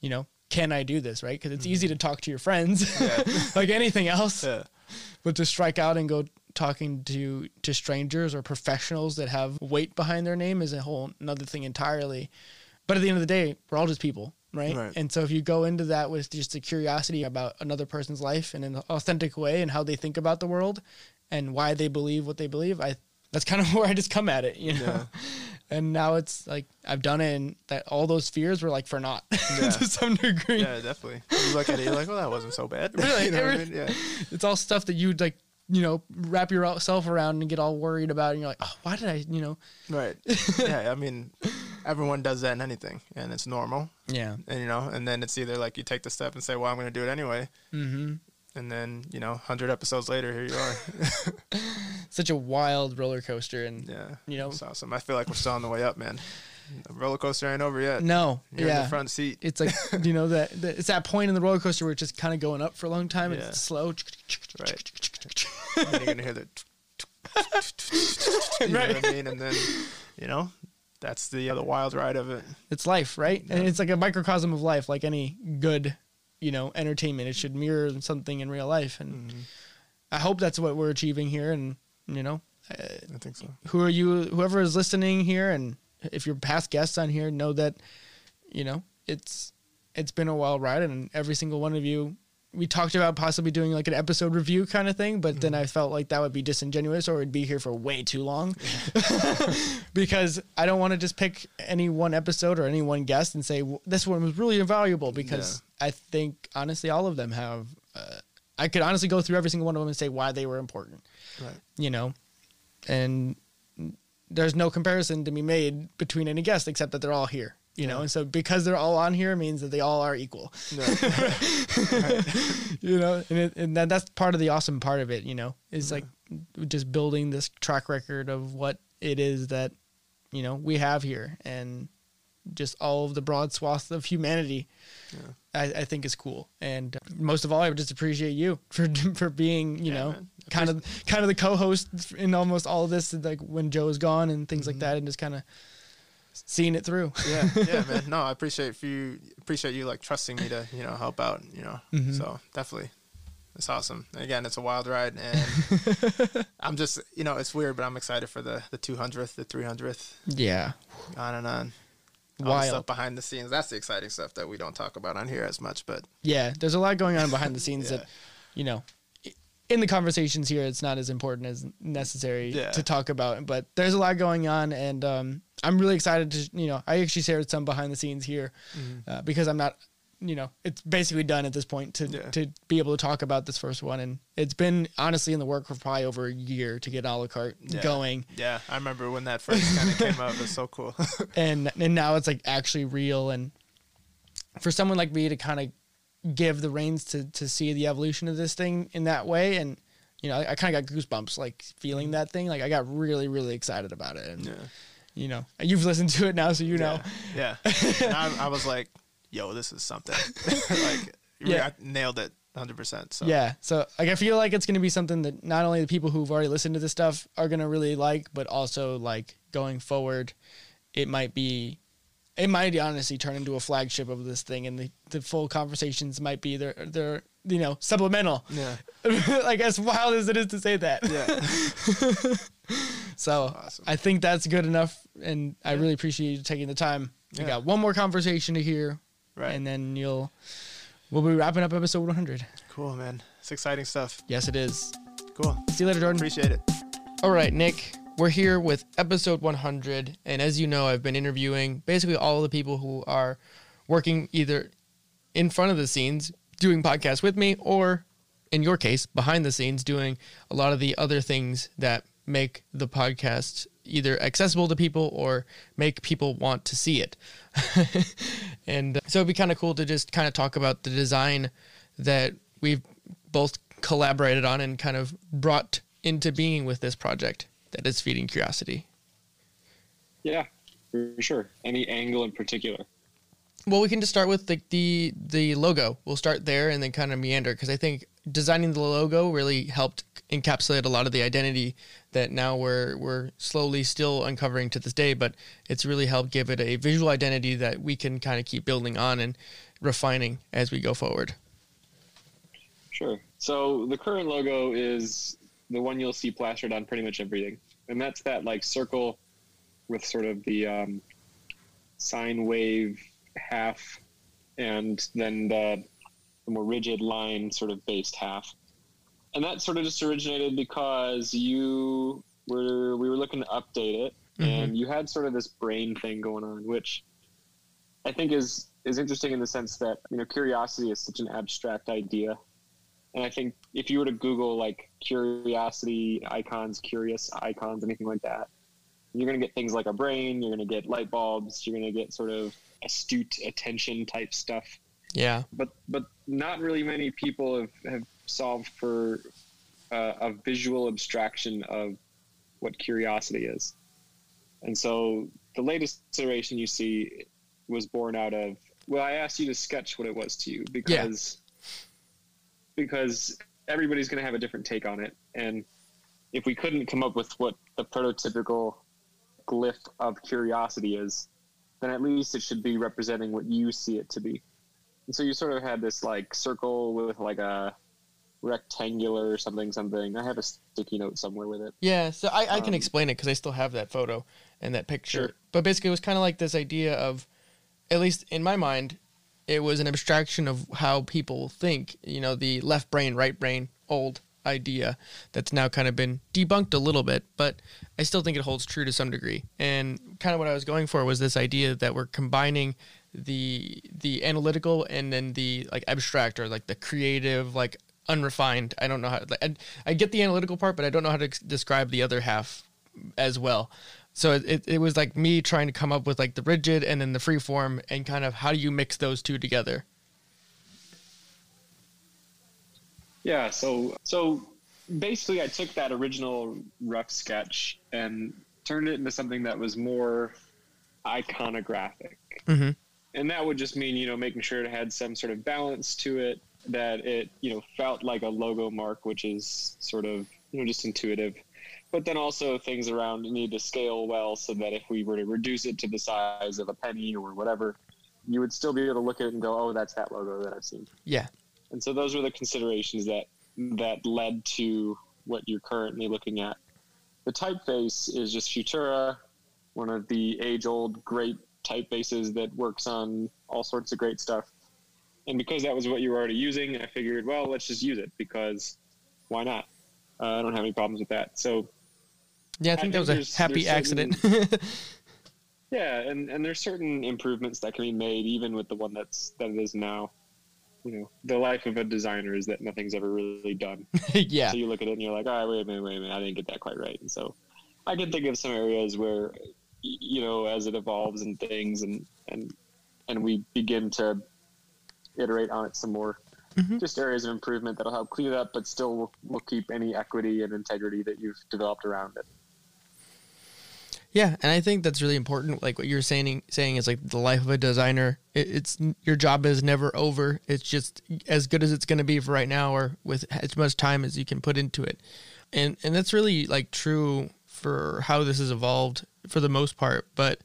you know can i do this right because it's mm-hmm. easy to talk to your friends like anything else Yeah. but to strike out and go talking to to strangers or professionals that have weight behind their name is a whole another thing entirely but at the end of the day we're all just people right? Right. and so if you go into that with just a curiosity about another person's life in an authentic way and how they think about the world and why they believe what they believe i that's kind of where I just come at it, you know. Yeah. And now it's like I've done it, and that all those fears were like for naught Yeah. to some degree. Yeah, definitely. You look at it, you're like, well, that wasn't so bad. Really? you know I mean? Yeah. It's all stuff that you'd like, you know, wrap yourself around and get all worried about, and you're like, oh, why did I, you know? Right. yeah, I mean, everyone does that in anything, and it's normal. Yeah. And you know, and then it's either like you take the step and say, "Well, I'm going to do it anyway," Mm-hmm. And then you know, hundred episodes later, here you are. Such a wild roller coaster, and yeah, You know? it's awesome. I feel like we're still on the way up, man. The roller coaster ain't over yet. no, You're in yeah. the front seat. It's like you know that, that it's that point in the roller coaster where it's just kind of going up for a long time and it's slow. Right. and you're gonna hear the. you know what I mean? And then, you know, that's the uh, the wild ride of it. It's life, right? And it's like a microcosm of life, like any good, you know, entertainment. It should mirror something in real life, and Mm-hmm. I hope that's what we're achieving here. And you know, uh, I think so. who are you? Whoever is listening here, and if you're past guests on here, know that, you know, it's it's been a wild ride, and every single one of you. We talked about possibly doing like an episode review kind of thing, but then I felt like that would be disingenuous or it'd be here for way too long. because I don't want to just pick any one episode or any one guest and say "W- this one was really invaluable because I think honestly all of them have uh, I could honestly go through every single one of them and say why they were important. Right. you know? And there's no comparison to be made between any guest except that they're all here you know and so because they're all on here means that they all are equal. No. you know and, it, and that, that's part of the awesome part of it you know is like mm-hmm. just building this track record of what it is that you know we have here and just all of the broad swath of humanity I, I think is cool. And most of all i would just appreciate you for for being you Yeah, know man. kind of kind of the co-host in almost all of this like when joe's gone and things like mm-hmm. that and just kind of seeing it through yeah, yeah, man. No, I appreciate you appreciate you like trusting me to, you know, help out, you know. Mhm. So definitely. It's awesome. And again, it's a wild ride and I'm just you know, it's weird, but I'm excited for the the two hundredth, the three hundredth, yeah on and on. All Wild. stuff behind the scenes. That's the exciting stuff that we don't talk about on here as much, but yeah there's a lot going on behind the scenes Yeah. that you know in the conversations here it's not as important as necessary Yeah. to talk about but there's a lot going on and um, i'm really excited to you know i actually shared some behind the scenes here uh, because i'm not you know it's basically done at this point to Yeah. to be able to talk about this first one and it's been honestly in the work for probably over a year to get a la carte Yeah. going yeah, I remember when that first kind of came up. It's so cool. and and now it's like actually real and for someone like me to kind of give the reins to to see the evolution of this thing in that way and you know i, I kind of got goosebumps like feeling that thing like i got really really excited about it and yeah. you know you've listened to it now so you know Yeah. I, I was like, yo, this is something. like, Yeah. I nailed it 100%. So, yeah so like i feel like it's going to be something that not only the people who've already listened to this stuff are going to really like but also like going forward it might be it might honestly turn into a flagship of this thing and the, the full conversations might be they're they're you know supplemental Yeah. like as wild as it is to say that Yeah. so Awesome. i think that's good enough and i really appreciate you taking the time we Yeah. got one more conversation to hear Right. and then you'll we'll be wrapping up episode 100 Cool, man. It's exciting stuff. yes it is Cool. see you later jordan Appreciate it. All right, Nick, we're here with episode 100. And as you know, I've been interviewing basically all the people who are working either in front of the scenes doing podcasts with me, or in your case, behind the scenes doing a lot of the other things that make the podcast either accessible to people or make people want to see it. and so it'd be kind of cool to just kind of talk about the design that we've both collaborated on and kind of brought into being with this project that is feeding curiosity. Yeah, for sure. Any angle in particular? Well, we can just start with the the, the logo. We'll start there and then kind of meander because I think designing the logo really helped encapsulate a lot of the identity that now we're we're slowly still uncovering to this day, but it's really helped give it a visual identity that we can kind of keep building on and refining as we go forward. Sure. So the current logo is the one you'll see plastered on pretty much everything, and that's that like circle with sort of the um, sine wave half, and then the, the more rigid line sort of based half. And that sort of just originated because you were we were looking to update it, and you had sort of this brain thing going on, which I think is is interesting in the sense that you know curiosity is such an abstract idea, and I think if you were to Google like curiosity icons, curious icons, anything like that, you're going to get things like a brain, you're going to get light bulbs, you're going to get sort of astute attention type stuff. Yeah. But but not really many people have, have solved for uh, a visual abstraction of what curiosity is. And so the latest iteration you see was born out of well, I asked you to sketch what it was to you because because everybody's going to have a different take on it, and if we couldn't come up with what the prototypical glyph of curiosity is, then at least it should be representing what you see it to be. And so you sort of had this like circle with like a rectangular or something something. I have a sticky note somewhere with it. Yeah, so I, I can Um, explain it because I still have that photo and that picture. Sure. But basically, it was kind of like this idea of, at least in my mind, it was an abstraction of how people think. You know, the left brain, right brain, old idea that's now kind of been debunked a little bit, but I still think it holds true to some degree. And kind of what I was going for was this idea that we're combining the the analytical and then the like abstract or like the creative like unrefined i don't know how like, I, I get the analytical part but i don't know how to describe the other half as well so it, it, was like me trying to come up with like the rigid and then the free form and kind of how do you mix those two together Yeah, so so basically I took that original rough sketch and turned it into something that was more iconographic. mm-hmm. And that would just mean, you know, making sure it had some sort of balance to it, that it, you know, felt like a logo mark, which is sort of, you know, just intuitive. But then also things around need to scale well so that if we were to reduce it to the size of a penny or whatever, you would still be able to look at it and go, oh, that's that logo that I've seen. yeah And so those were the considerations that that led to what you're currently looking at. The typeface is just Futura, one of the age-old great typefaces that works on all sorts of great stuff. And because that was what you were already using, I figured, well, let's just use it because why not? Uh, I don't have any problems with that. So yeah i I think that think was a happy accident yeah, and, and there's certain improvements that can be made even with the one that's that it is now. You know, the life of a designer is that nothing's ever really done. yeah So you look at it and you're like, all right, wait a minute, wait a minute, I didn't get that quite right. And so I can think of some areas where, you know, as it evolves and things and, and, and we begin to iterate on it some more, Mhm. just areas of improvement that'll help clean it up, but still will, will keep any equity and integrity that you've developed around it. Yeah, and I think that's really important. Like what you're saying, saying is like the life of a designer. It, it's your job is never over. It's just as good as it's going to be for right now, or with as much time as you can put into it. And and that's really like true for how this has evolved for the most part. But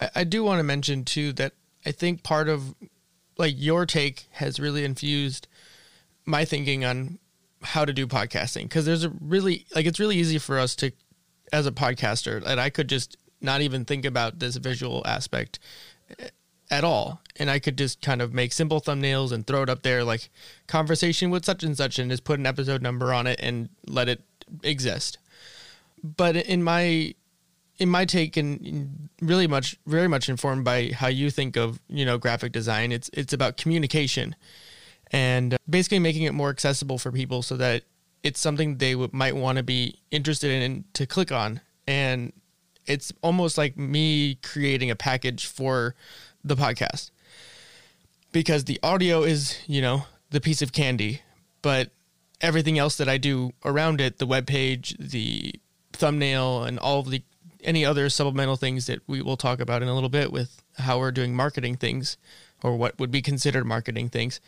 I, I do want to mention too that I think part of like your take has really infused my thinking on how to do podcasting because there's a really like it's really easy for us to as a podcaster that I could just not even think about this visual aspect eh, at all. And I could just kind of make simple thumbnails and throw it up there like conversation with such and such and just put an episode number on it and let it exist. But in my in my take and really much very much informed by how you think of, you know, graphic design, it's it's about communication and basically making it more accessible for people so that it's something they w- might want to be interested in to click on. And it's almost like me creating a package for the podcast. Because the audio is you know the piece of candy but everything else that i do around it the web page the thumbnail and all of the any other supplemental things that we will talk about in a little bit with how we're doing marketing things or what would be considered marketing things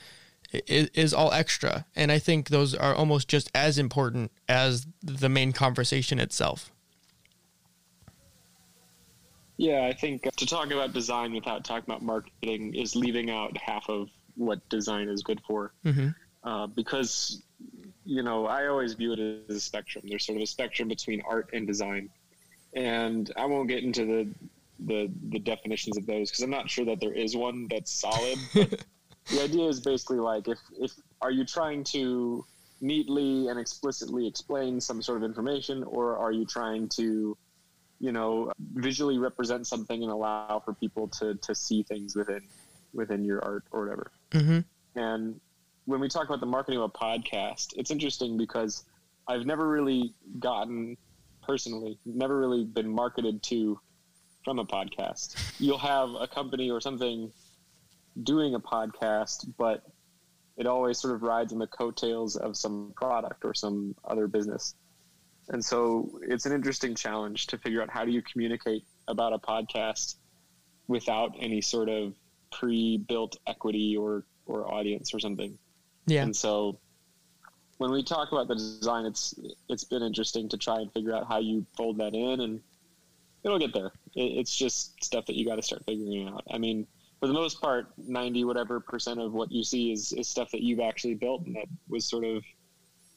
is, is all extra. And I think those are almost just as important as the main conversation itself. Yeah, I think to talk about design without talking about marketing is leaving out half of what design is good for. Mhm. Uh, because, you know, I always view it as a spectrum. There's sort of a spectrum between art and design. And I won't get into the the, the definitions of those because I'm not sure that there is one that's solid. But the idea is basically like if, if are you trying to neatly and explicitly explain some sort of information, or are you trying to, you know, visually represent something and allow for people to to see things within within your art or whatever? Mm-hmm. And when we talk about the marketing of a podcast, it's interesting because I've never really gotten personally, never really been marketed to from a podcast. You'll have a company or something doing a podcast, but it always sort of rides on the coattails of some product or some other business. And so it's an interesting challenge to figure out how do you communicate about a podcast without any sort of pre-built equity or or audience or something. Yeah. And so when we talk about the design, it's it's been interesting to try and figure out how you fold that in, and it'll get there. It, it's just stuff that you got to start figuring out. I mean, for the most part, ninety whatever percent of what you see is is stuff that you've actually built, and that was sort of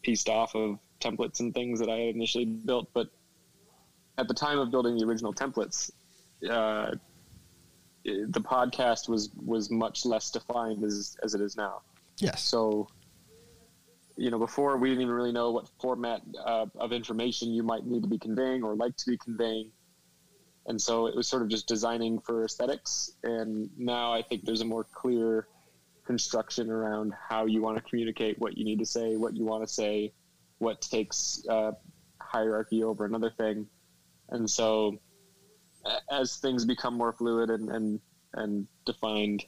pieced off of templates and things that I had initially built. But at the time of building the original templates, uh, the podcast was was much less defined as as it is now. Yes. So, you know, before we didn't even really know what format uh, of information you might need to be conveying or like to be conveying. And so it was sort of just designing for aesthetics. And now I think there's a more clear construction around how you want to communicate what you need to say, what you want to say, what takes uh, hierarchy over another thing. And so as things become more fluid and, and, and defined,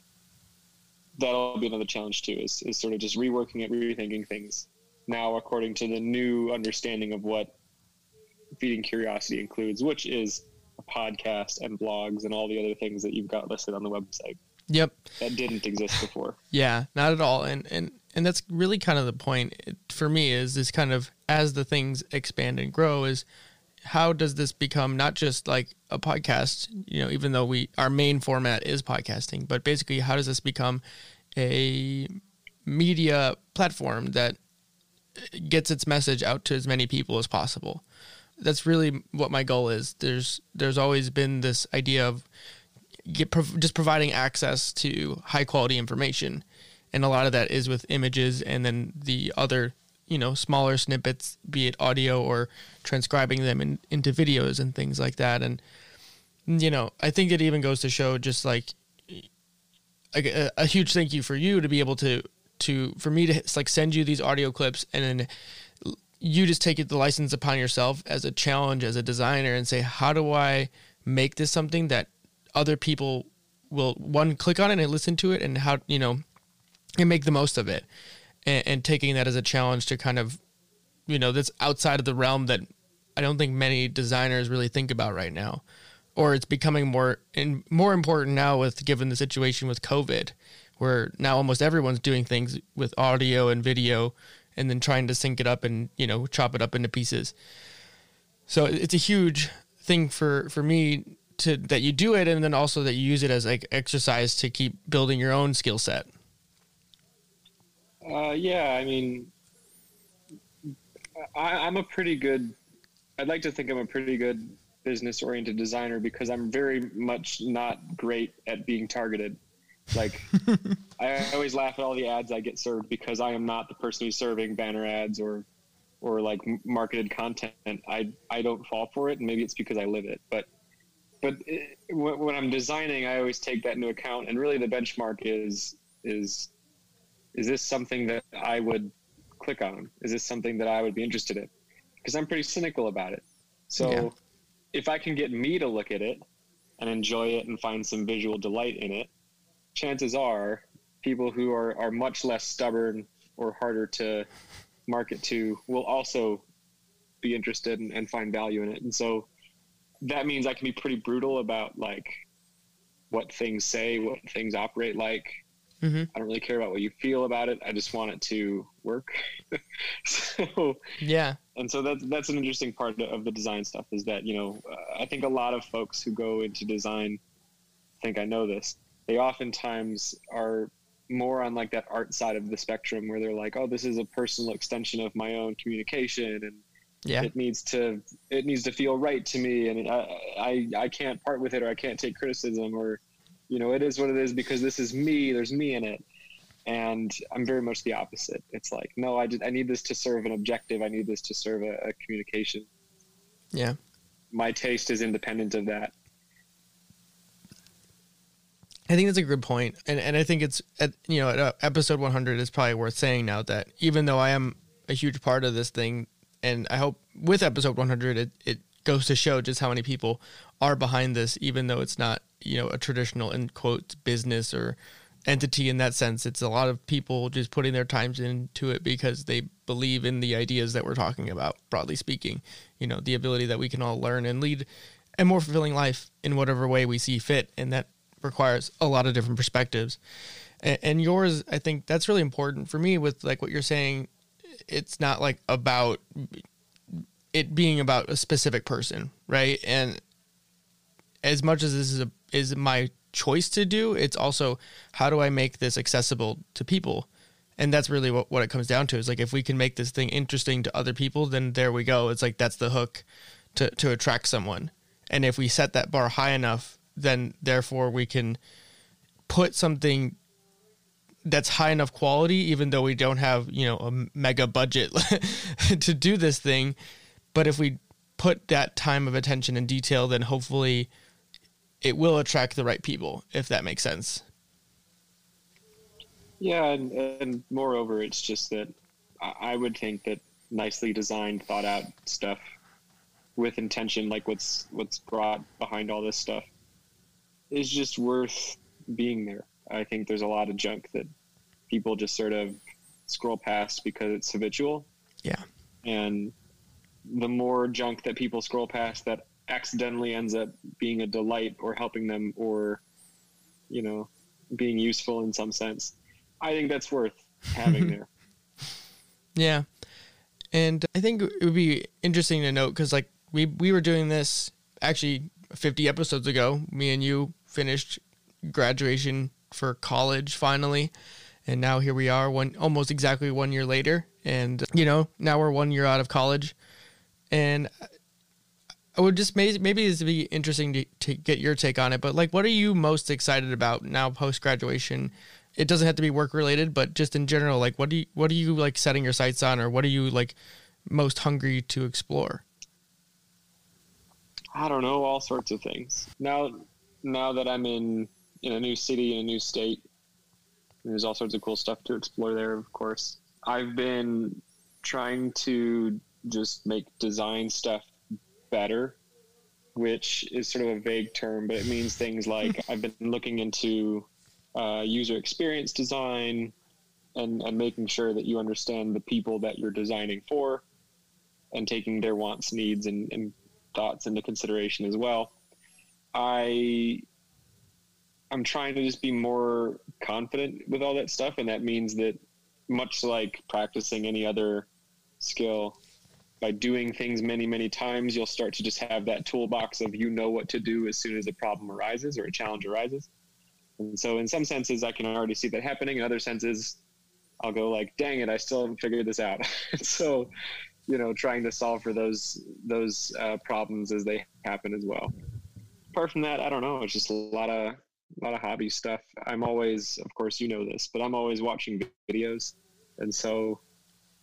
that'll be another challenge too is, is sort of just reworking it rethinking things now according to the new understanding of what feeding curiosity includes which is podcast and blogs and all the other things that you've got listed on the website Yep. that didn't exist before Yeah, not at all. And and and that's really kind of the point for me is this kind of as the things expand and grow is how does this become not just like a podcast, you know, even though we our main format is podcasting, but basically how does this become a media platform that gets its message out to as many people as possible. That's really what my goal is. There's there's always been this idea of get prov- just providing access to high quality information, and a lot of that is with images, and then the other you know smaller snippets, be it audio or transcribing them in, into videos and things like that. And you know, I think it even goes to show just like a, a huge thank you for you to be able to to for me to like send you these audio clips and then you just take the license upon yourself as a challenge as a designer and say how do i make this something that other people will one click on it and listen to it and how you know and make the most of it. And, and taking that as a challenge to kind of you know that's outside of the realm that i don't think many designers really think about right now. Or it's becoming more and more important now with given the situation with covid where now almost everyone's doing things with audio and video and then trying to sync it up and you know chop it up into pieces so it's a huge thing for for me to that you do it and then also that you use it as like exercise to keep building your own skill set Uh, yeah, I mean, I, I'm a pretty good. I'd like to think I'm a pretty good business-oriented designer because I'm very much not great at being targeted. Like, I always laugh at all the ads I get served because I am not the person who's serving banner ads or, or like marketed content. I I don't fall for it, and maybe it's because I live it. But, but eh, it, when when I'm designing, I always take that into account. And really, the benchmark is is is this something that I would click on? Is this something that I would be interested in? Because I'm pretty cynical about it. So Yeah. if I can get me to look at it and enjoy it and find some visual delight in it, chances are people who are, are much less stubborn or harder to market to will also be interested and, and find value in it. And so that means I can be pretty brutal about like what things say, what things operate like, mm-hmm. I don't really care about what you feel about it. I just want it to work. so, yeah and so that's that's an interesting part of the design stuff is that you know uh, I think a lot of folks who go into design think I know this. They oftentimes are more on like that art side of the spectrum where they're like, oh, this is a personal extension of my own communication and yeah it needs to it needs to feel right to me and I, I i can't part with it or i can't take criticism or you know it is what it is because this is me there's me in it and I'm very much the opposite. It's like, no, I, just, I need this to serve an objective. I need this to serve a, a communication. Yeah. My taste is independent of that. I think that's a good point, and and I think it's at you know at uh, episode 100 is probably worth saying now that even though I am a huge part of this thing, and I hope with episode 100 it it goes to show just how many people are behind this, even though it's not you know a traditional in quotes business or entity in that sense. It's a lot of people just putting their times into it because they believe in the ideas that we're talking about, broadly speaking. You know, the ability that we can all learn and lead a more fulfilling life in whatever way we see fit, and that requires a lot of different perspectives. And, and yours, I think that's really important for me with like what you're saying. It's not like about it being about a specific person, right? And as much as this is a is my choice to do, it's also how do I make this accessible to people? And that's really what, what it comes down to is like if we can make this thing interesting to other people, then there we go. It's like that's the hook to, to attract someone. And if we set that bar high enough, then therefore we can put something that's high enough quality, even though we don't have, you know, a mega budget to do this thing. But if we put that time of attention and detail, then hopefully it will attract the right people, if that makes sense. Yeah, and, and moreover, it's just that I would think that nicely designed, thought out stuff with intention, like what's what's brought behind all this stuff, is just worth being there. I think there's a lot of junk that people just sort of scroll past because it's habitual. Yeah. And the more junk that people scroll past that accidentally ends up being a delight or helping them or, you know, being useful in some sense, I think that's worth having there. Yeah. And I think it would be interesting to note because, like, we, we were doing this actually 50 episodes ago. Me and you finished graduation for college finally. And now here we are, one almost exactly one year later. And, you know, now we're one year out of college. And I would just maybe maybe this would be interesting to, to get your take on it. But like, what are you most excited about now post graduation? It doesn't have to be work related, but just in general, like, what do you what are you like setting your sights on, or what are you like most hungry to explore? I don't know, all sorts of things. Now, now that I'm in in a new city in a new state, there's all sorts of cool stuff to explore there. Of course, I've been trying to just make design stuff better, which is sort of a vague term, but it means things like I've been looking into uh, user experience design and, and making sure that you understand the people that you're designing for and taking their wants, needs, and, and thoughts into consideration as well. I I'm trying to just be more confident with all that stuff, and that means that much like practicing any other skill, by doing things many, many times, you'll start to just have that toolbox of you know what to do as soon as a problem arises or a challenge arises. And so, in some senses, I can already see that happening. In other senses, I'll go like, "Dang it, I still haven't figured this out." so, you know, trying to solve for those those uh, problems as they happen as well. Apart from that, I don't know. It's just a lot of a lot of hobby stuff. I'm always, of course, you know this, but I'm always watching videos, and so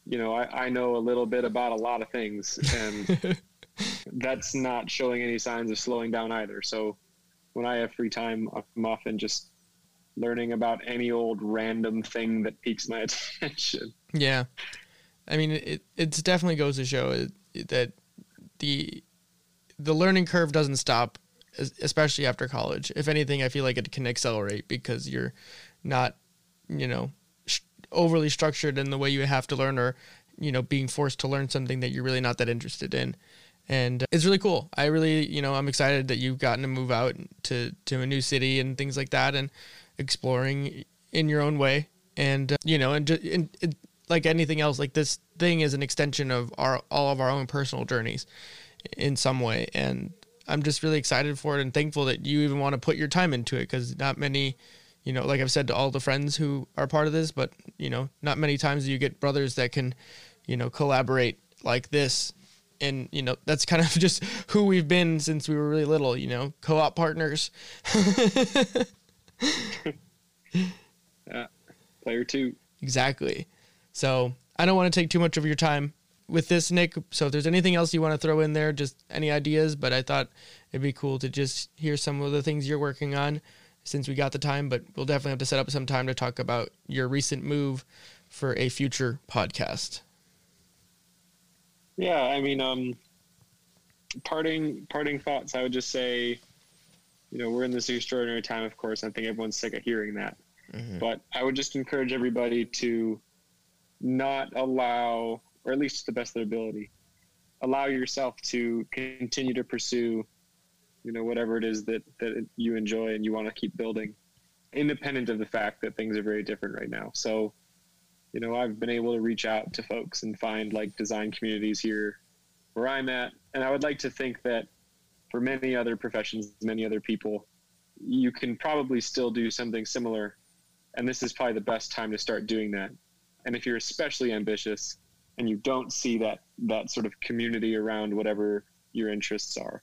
you know, I, I know a little bit about a lot of things, and that's not showing any signs of slowing down either. So when I have free time, I'm often just learning about any old random thing that piques my attention. Yeah, I mean, it it definitely goes to show that the the learning curve doesn't stop, especially after college. If anything, I feel like it can accelerate because you're not, you know, overly structured in the way you have to learn or you know being forced to learn something that you're really not that interested in. And it's really cool. I really you know i'm excited that you've gotten to move out to to a new city and things like that and exploring in your own way. And uh, you know and, and, and like anything else like this thing is an extension of our all of our own personal journeys in some way. And i'm just really excited for it and thankful that you even want to put your time into it because not many you know, like I've said to all the friends who are part of this, but you know, not many times do you get brothers that can, you know, collaborate like this. And you know, that's kind of just who we've been since we were really little. You know, co-op partners. yeah. Player two. Exactly. So I don't want to take too much of your time with this, Nick. So if there's anything else you want to throw in there, just any ideas, but I thought it'd be cool to just hear some of the things you're working on since we got the time, but we'll definitely have to set up some time to talk about your recent move for a future podcast. Yeah, I mean, um, parting parting thoughts. I would just say, you know, we're in this extraordinary time. Of course, I think everyone's sick of hearing that, mm-hmm. but I would just encourage everybody to not allow, or at least the best of their ability, allow yourself to continue to pursue, you know, whatever it is that that you enjoy and you want to keep building, independent of the fact that things are very different right now. So you know, I've been able to reach out to folks and find like design communities here where I'm at. And I would like to think that for many other professions, many other people, you can probably still do something similar. And this is probably the best time to start doing that. And if you're especially ambitious and you don't see that that sort of community around whatever your interests are,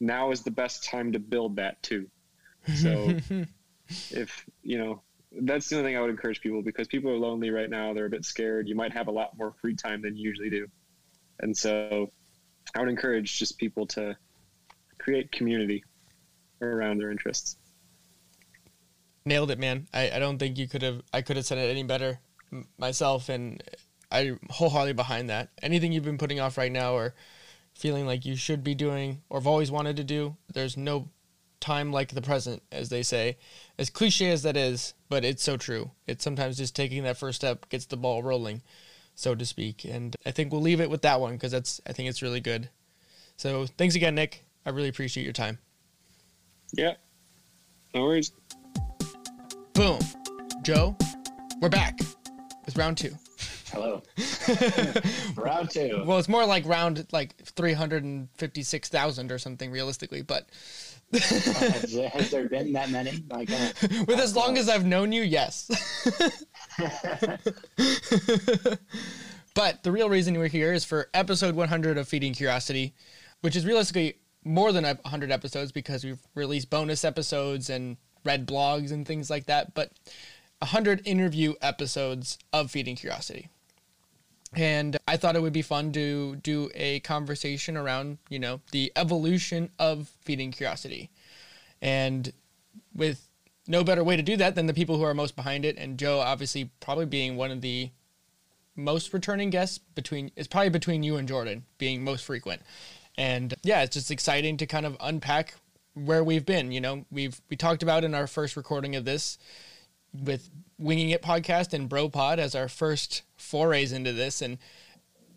now is the best time to build that too. So if, you know, that's the only thing I would encourage people because people are lonely right now. They're a bit scared. You might have a lot more free time than you usually do. And so I would encourage just people to create community around their interests. Nailed it, man. I, I don't think you could have, I could have said it any better myself. And I wholeheartedly behind that. Anything you've been putting off right now or feeling like you should be doing or have always wanted to do, there's no time like the present, as they say. As cliche as that is, but it's so true. It's sometimes just taking that first step gets the ball rolling, so to speak. And I think we'll leave it with that one because that's I think it's really good. So thanks again, Nick. I really appreciate your time. Yeah. No worries. Boom. Joe, we're back with round two. Hello. round two. Well, it's more like round like 356,000 or something realistically, but has, has, there been that many? Like, uh, With as long as I've known you, yes. but the real reason we're here is for episode 100 of Feeding Curiosity, which is realistically more than 100 episodes because we've released bonus episodes and read blogs and things like that. But 100 interview episodes of Feeding Curiosity. And I thought it would be fun to do a conversation around, you know, the evolution of feeding curiosity. And with no better way to do that than the people who are most behind it. And Joe, obviously, probably being one of the most returning guests between, it's probably between you and Jordan being most frequent. And yeah, it's just exciting to kind of unpack where we've been. You know, we've, we talked about in our first recording of this with Winging It podcast and Bro Pod as our first forays into this. And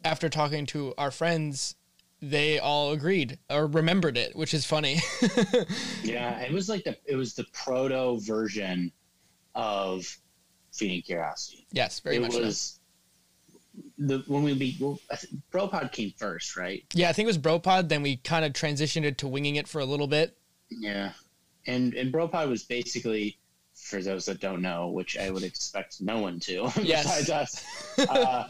after talking to our friends, they all agreed or remembered it, which is funny. yeah, it was like the it was the proto version of feeding curiosity. Yes, very it much. It was so. the when we be well, Bropod came first, right? Yeah, I think it was Bropod. Then we kind of transitioned it to winging it for a little bit. Yeah, and and Bropod was basically for those that don't know, which I would expect no one to, yes. besides us, uh,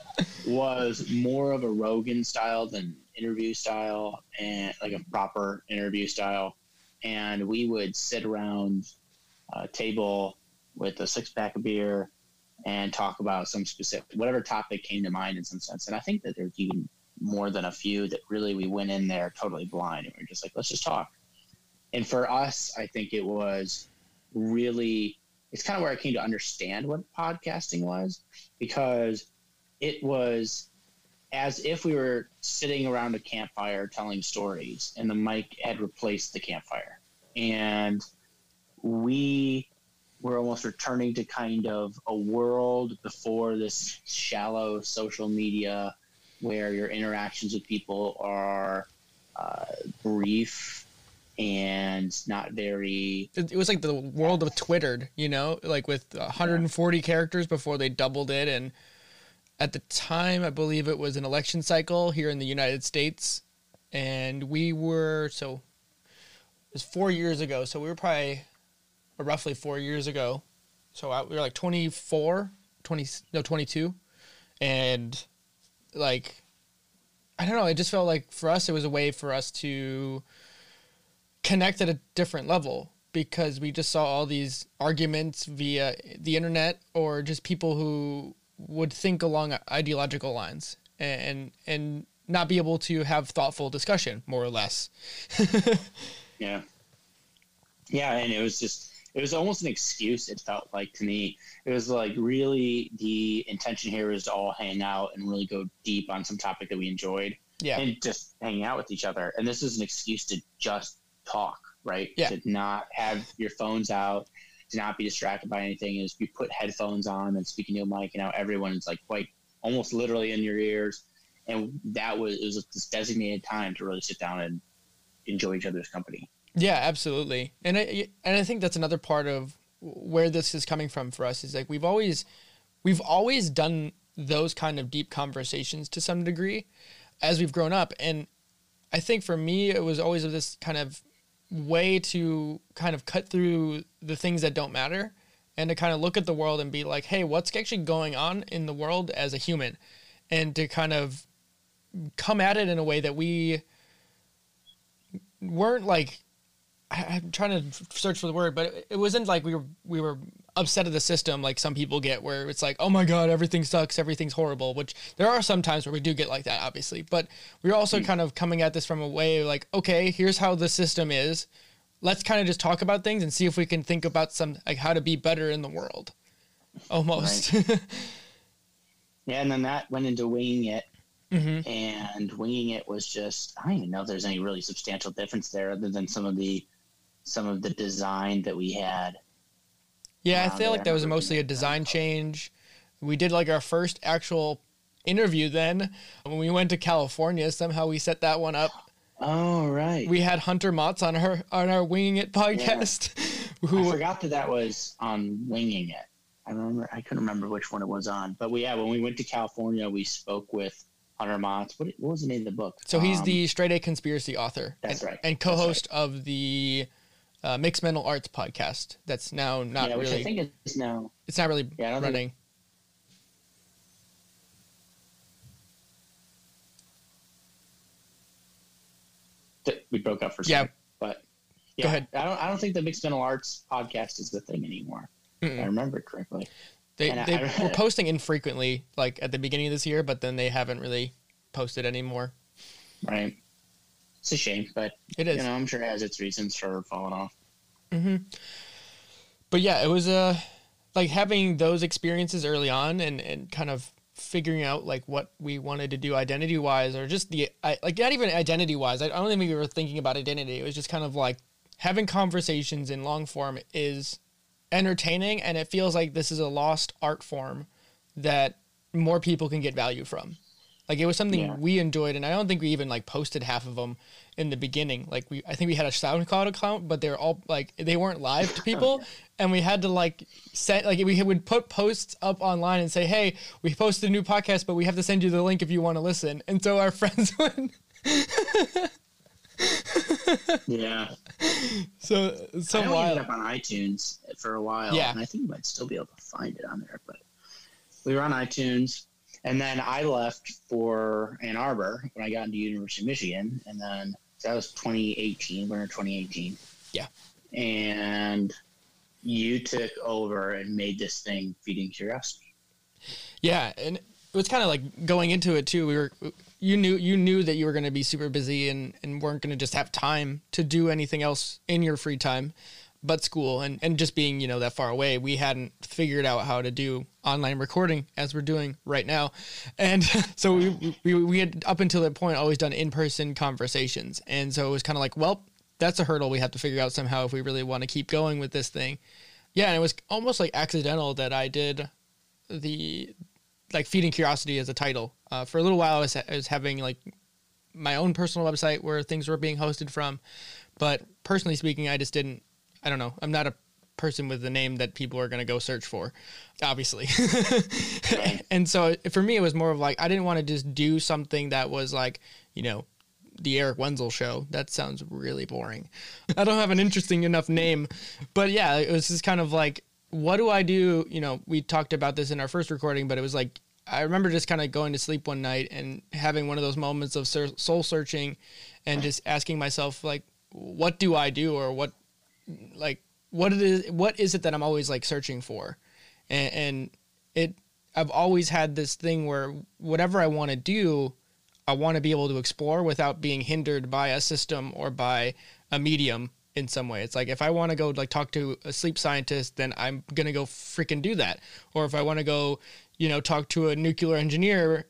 was more of a Rogan style than interview style, and like a proper interview style. And we would sit around a table with a six pack of beer and talk about some specific, whatever topic came to mind in some sense. And I think that there's even more than a few that really we went in there totally blind and we are just like, let's just talk. And for us, I think it was really it's kind of where I came to understand what podcasting was because it was as if we were sitting around a campfire telling stories and the mic had replaced the campfire. And we were almost returning to kind of a world before this shallow social media where your interactions with people are uh, brief and not very. It, was like the world of Twittered, you know, like with 140 yeah. characters before they doubled it. And at the time, I believe it was an election cycle here in the United States. And we were, so it was four years ago. So we were probably roughly four years ago. So I, we were like 24, 20, no, 22. And like, I don't know, it just felt like for us, it was a way for us to connect at a different level because we just saw all these arguments via the internet or just people who would think along ideological lines and and not be able to have thoughtful discussion more or less. Yeah. Yeah and it was just it was almost an excuse it felt like to me. It was like really the intention here was to all hang out and really go deep on some topic that we enjoyed yeah. and just hanging out with each other. And this is an excuse to just talk right Yeah. to not have your phones out to not be distracted by anything is you put headphones on and speaking to a mic and now everyone is like quite almost literally in your ears and that was it was this designated time to really sit down and enjoy each other's company Yeah, absolutely. And I and I think that's another part of where this is coming from for us is like we've always we've always done those kind of deep conversations to some degree as we've grown up and I think for me it was always of this kind of way to kind of cut through the things that don't matter and to kind of look at the world and be like, "Hey, what's actually going on in the world as a human?" and to kind of come at it in a way that we weren't like I- I'm trying to search for the word, but it- it wasn't like we were we were upset at the system like some people get, where it's like, oh my god, everything sucks, everything's horrible. Which there are some times where we do get like that, obviously, but we're also kind of coming at this from a way like, okay, here's how the system is. Let's kind of just talk about things and see if we can think about some like how to be better in the world. Almost. yeah and then that went into winging it hmm and winging it was just i don't even know if there's any really substantial difference there other than some of the some of the design that we had Yeah, I feel like that was mostly a design change. We did like our first actual interview then when we went to California. Somehow we set that one up. oh right We had Hunter Maats on her on our Winging It podcast. i Who forgot that that was on winging it i remember i couldn't remember which one it was on but we yeah when we went to california we spoke with hunter Maats. what, what was the name of the book so he's Um, the straight A conspiracy author. That's and, right. And co-host of the uh, Mixed Mental Arts podcast. That's now not yeah which really. i think is now it's not really Yeah, I think- running. th- we broke up for a Yeah. second but yeah, Go ahead. I don't. I don't think the mixed mental arts podcast is the thing anymore. If I remember correctly. They And I- they I- were posting infrequently, like at the beginning of this year, but then they haven't really posted anymore. Right. It's a shame, but It is. you know, I'm sure it has its reasons for falling off. hmm But yeah, it was uh, like having those experiences early on and, and kind of figuring out like what we wanted to do identity wise or just the I, like not even identity wise. I, I don't think we were thinking about identity. It was just kind of like having conversations in long form is entertaining and it feels like this is a lost art form that more people can get value from. Like it was something Yeah. we enjoyed, and I don't think we even like posted half of them in the beginning. Like we, I think we had a SoundCloud account, but they're all like they weren't live to people, and we had to like set like we would put posts up online and say, "Hey, we posted a new podcast, but we have to send you the link if you want to listen." And so our friends would. Yeah. so so I wild. up on iTunes for a while. Yeah. And I think you might still be able to find it on there, but we were on iTunes. And then I left for Ann Arbor when I got into University of Michigan. And then so that was 2018, winter 2018. Yeah. And you took over and made this thing feeding curiosity. Yeah, and it was kind of like going into it too. We were you knew you knew that you were going to be super busy and and weren't going to just have time to do anything else in your free time but school and and just being, you know, that far away. We hadn't figured out how to do online recording as we're doing right now. And so we we we had up until that point always done in-person conversations. And so it was kind of like, well, that's a hurdle we have to figure out somehow if we really want to keep going with this thing. Yeah, and it was almost like accidental that I did the like feeding curiosity as a title. Uh, for a little while, I was, I was having like my own personal website where things were being hosted from, but personally speaking, I just didn't. I don't know. I'm not a person with the name that people are going to go search for, obviously. and so for me, it was more of like I didn't want to just do something that was like you know the Eric Wenzel show. That sounds really boring. I don't have an interesting enough name, but yeah, it was just kind of like, what do I do? You know, we talked about this in our first recording, but it was like, I remember just kind of going to sleep one night and having one of those moments of soul searching and just asking myself, like, what do I do or what, like what it is what is it that I'm always like searching for, and, and it I've always had this thing where whatever I want to do, I want to be able to explore without being hindered by a system or by a medium in some way. It's like if I want to go like talk to a sleep scientist, then I'm gonna go freaking do that. Or if I want to go, you know, talk to a nuclear engineer,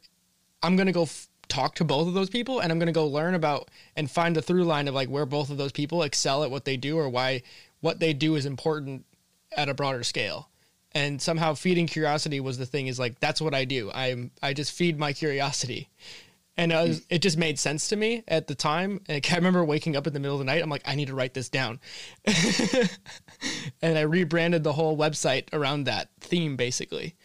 I'm gonna go talk to both of those people, and I'm gonna go learn about and find the through line of like where both of those people excel at what they do, or why what they do is important at a broader scale. And somehow feeding curiosity was the thing. Is like that's what I do. I'm I just feed my curiosity and was, it just made sense to me at the time. Like, I remember waking up in the middle of the night. I'm like, I need to write this down, and I rebranded the whole website around that theme, basically.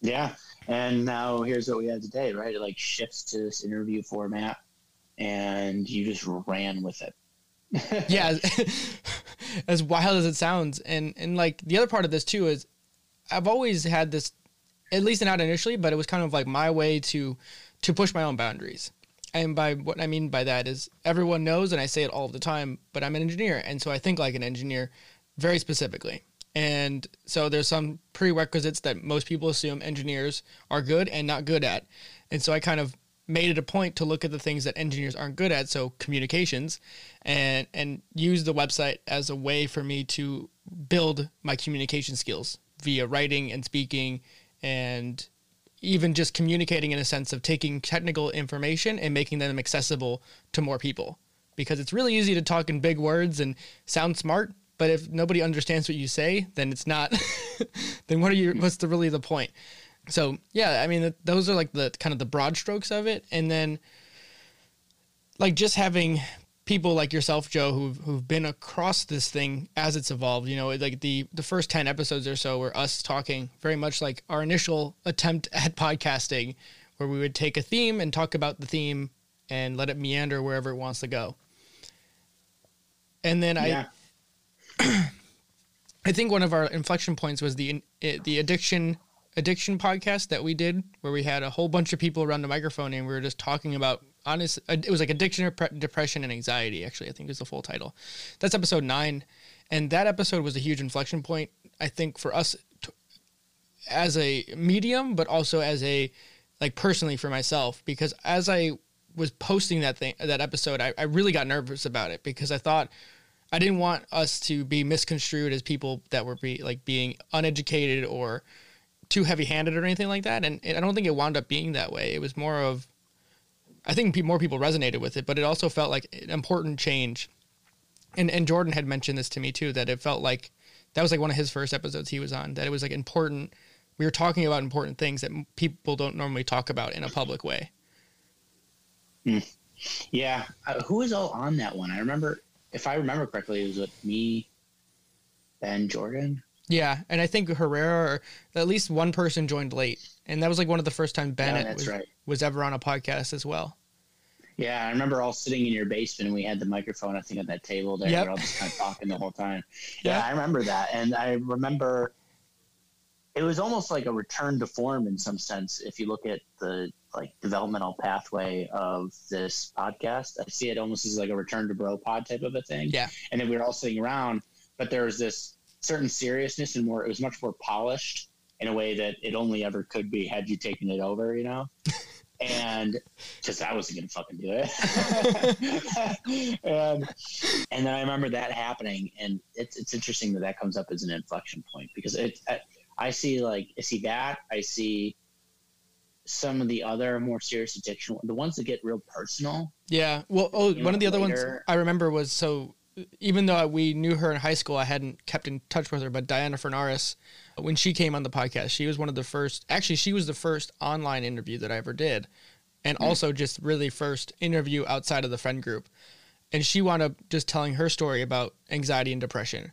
Yeah, and now here's what we had today, right? It like shifts to this interview format, and you just ran with it. yeah, as wild as it sounds, and and like the other part of this too is, I've always had this, at least not initially, but it was kind of like my way to to push my own boundaries. And by what I mean by that is everyone knows, and I say it all the time, but I'm an engineer. And so I think like an engineer very specifically. And so there's some prerequisites that most people assume engineers are good and not good at. And so I kind of made it a point to look at the things that engineers aren't good at, so communications, and and use the website as a way for me to build my communication skills via writing and speaking and even just communicating in a sense of taking technical information and making them accessible to more people because it's really easy to talk in big words and sound smart but if nobody understands what you say then it's not then what are you what's the really the point so yeah i mean those are like the kind of the broad strokes of it and then like just having people like yourself, Joe, who've who've been across this thing as it's evolved. You know, like the the first ten episodes or so were us talking very much like our initial attempt at podcasting, where we would take a theme and talk about the theme and let it meander wherever it wants to go. And then yeah. I, I think one of our inflection points was the the addiction addiction podcast that we did, where we had a whole bunch of people around the microphone and we were just talking about honest. Uh, it was like addiction, depression, and anxiety. Actually, I think is the full title. That's episode nine, and that episode was a huge inflection point. I think for us, to, as a medium, but also as a like personally for myself, because as I was posting that thing, that episode, I, I really got nervous about it because I thought I didn't want us to be misconstrued as people that were be like being uneducated or too heavy handed or anything like that. And, and I don't think it wound up being that way. It was more of I think more people resonated with it, but it also felt like an important change. And and Jordan had mentioned this to me too that it felt like that was like one of his first episodes he was on that it was like important. We were talking about important things that people don't normally talk about in a public way. Mm. Yeah, uh, who was all on that one? I remember, if I remember correctly, it was with me, Ben Jordan. Yeah, and I think Herrera, or at least one person joined late, and that was like one of the first time Bennett yeah, was, right. was ever on a podcast as well. Yeah, I remember all sitting in your basement and we had the microphone, I think, at that table there. Yep. We are all just kind of talking the whole time. Yeah, I remember that. And I remember it was almost like a return to form in some sense. If you look at the like developmental pathway of this podcast, I see it almost as like a return to bro pod type of a thing. Yeah. And then we were all sitting around, but there was this certain seriousness and more, it was much more polished in a way that it only ever could be had you taken it over, you know? and just I wasn't gonna fucking do it. and and then I remember that happening, and it's it's interesting that that comes up as an inflection point because it I, I see like I see that I see some of the other more serious addiction the ones that get real personal. Yeah. Well, oh, one of the other ones I remember was so even though we knew her in high school, I hadn't kept in touch with her. But Diana Fernaris, when she came on the podcast, she was one of the first. Actually, she was the first online interview that I ever did, and mm. also just really first interview outside of the friend group. And she wound up just telling her story about anxiety and depression,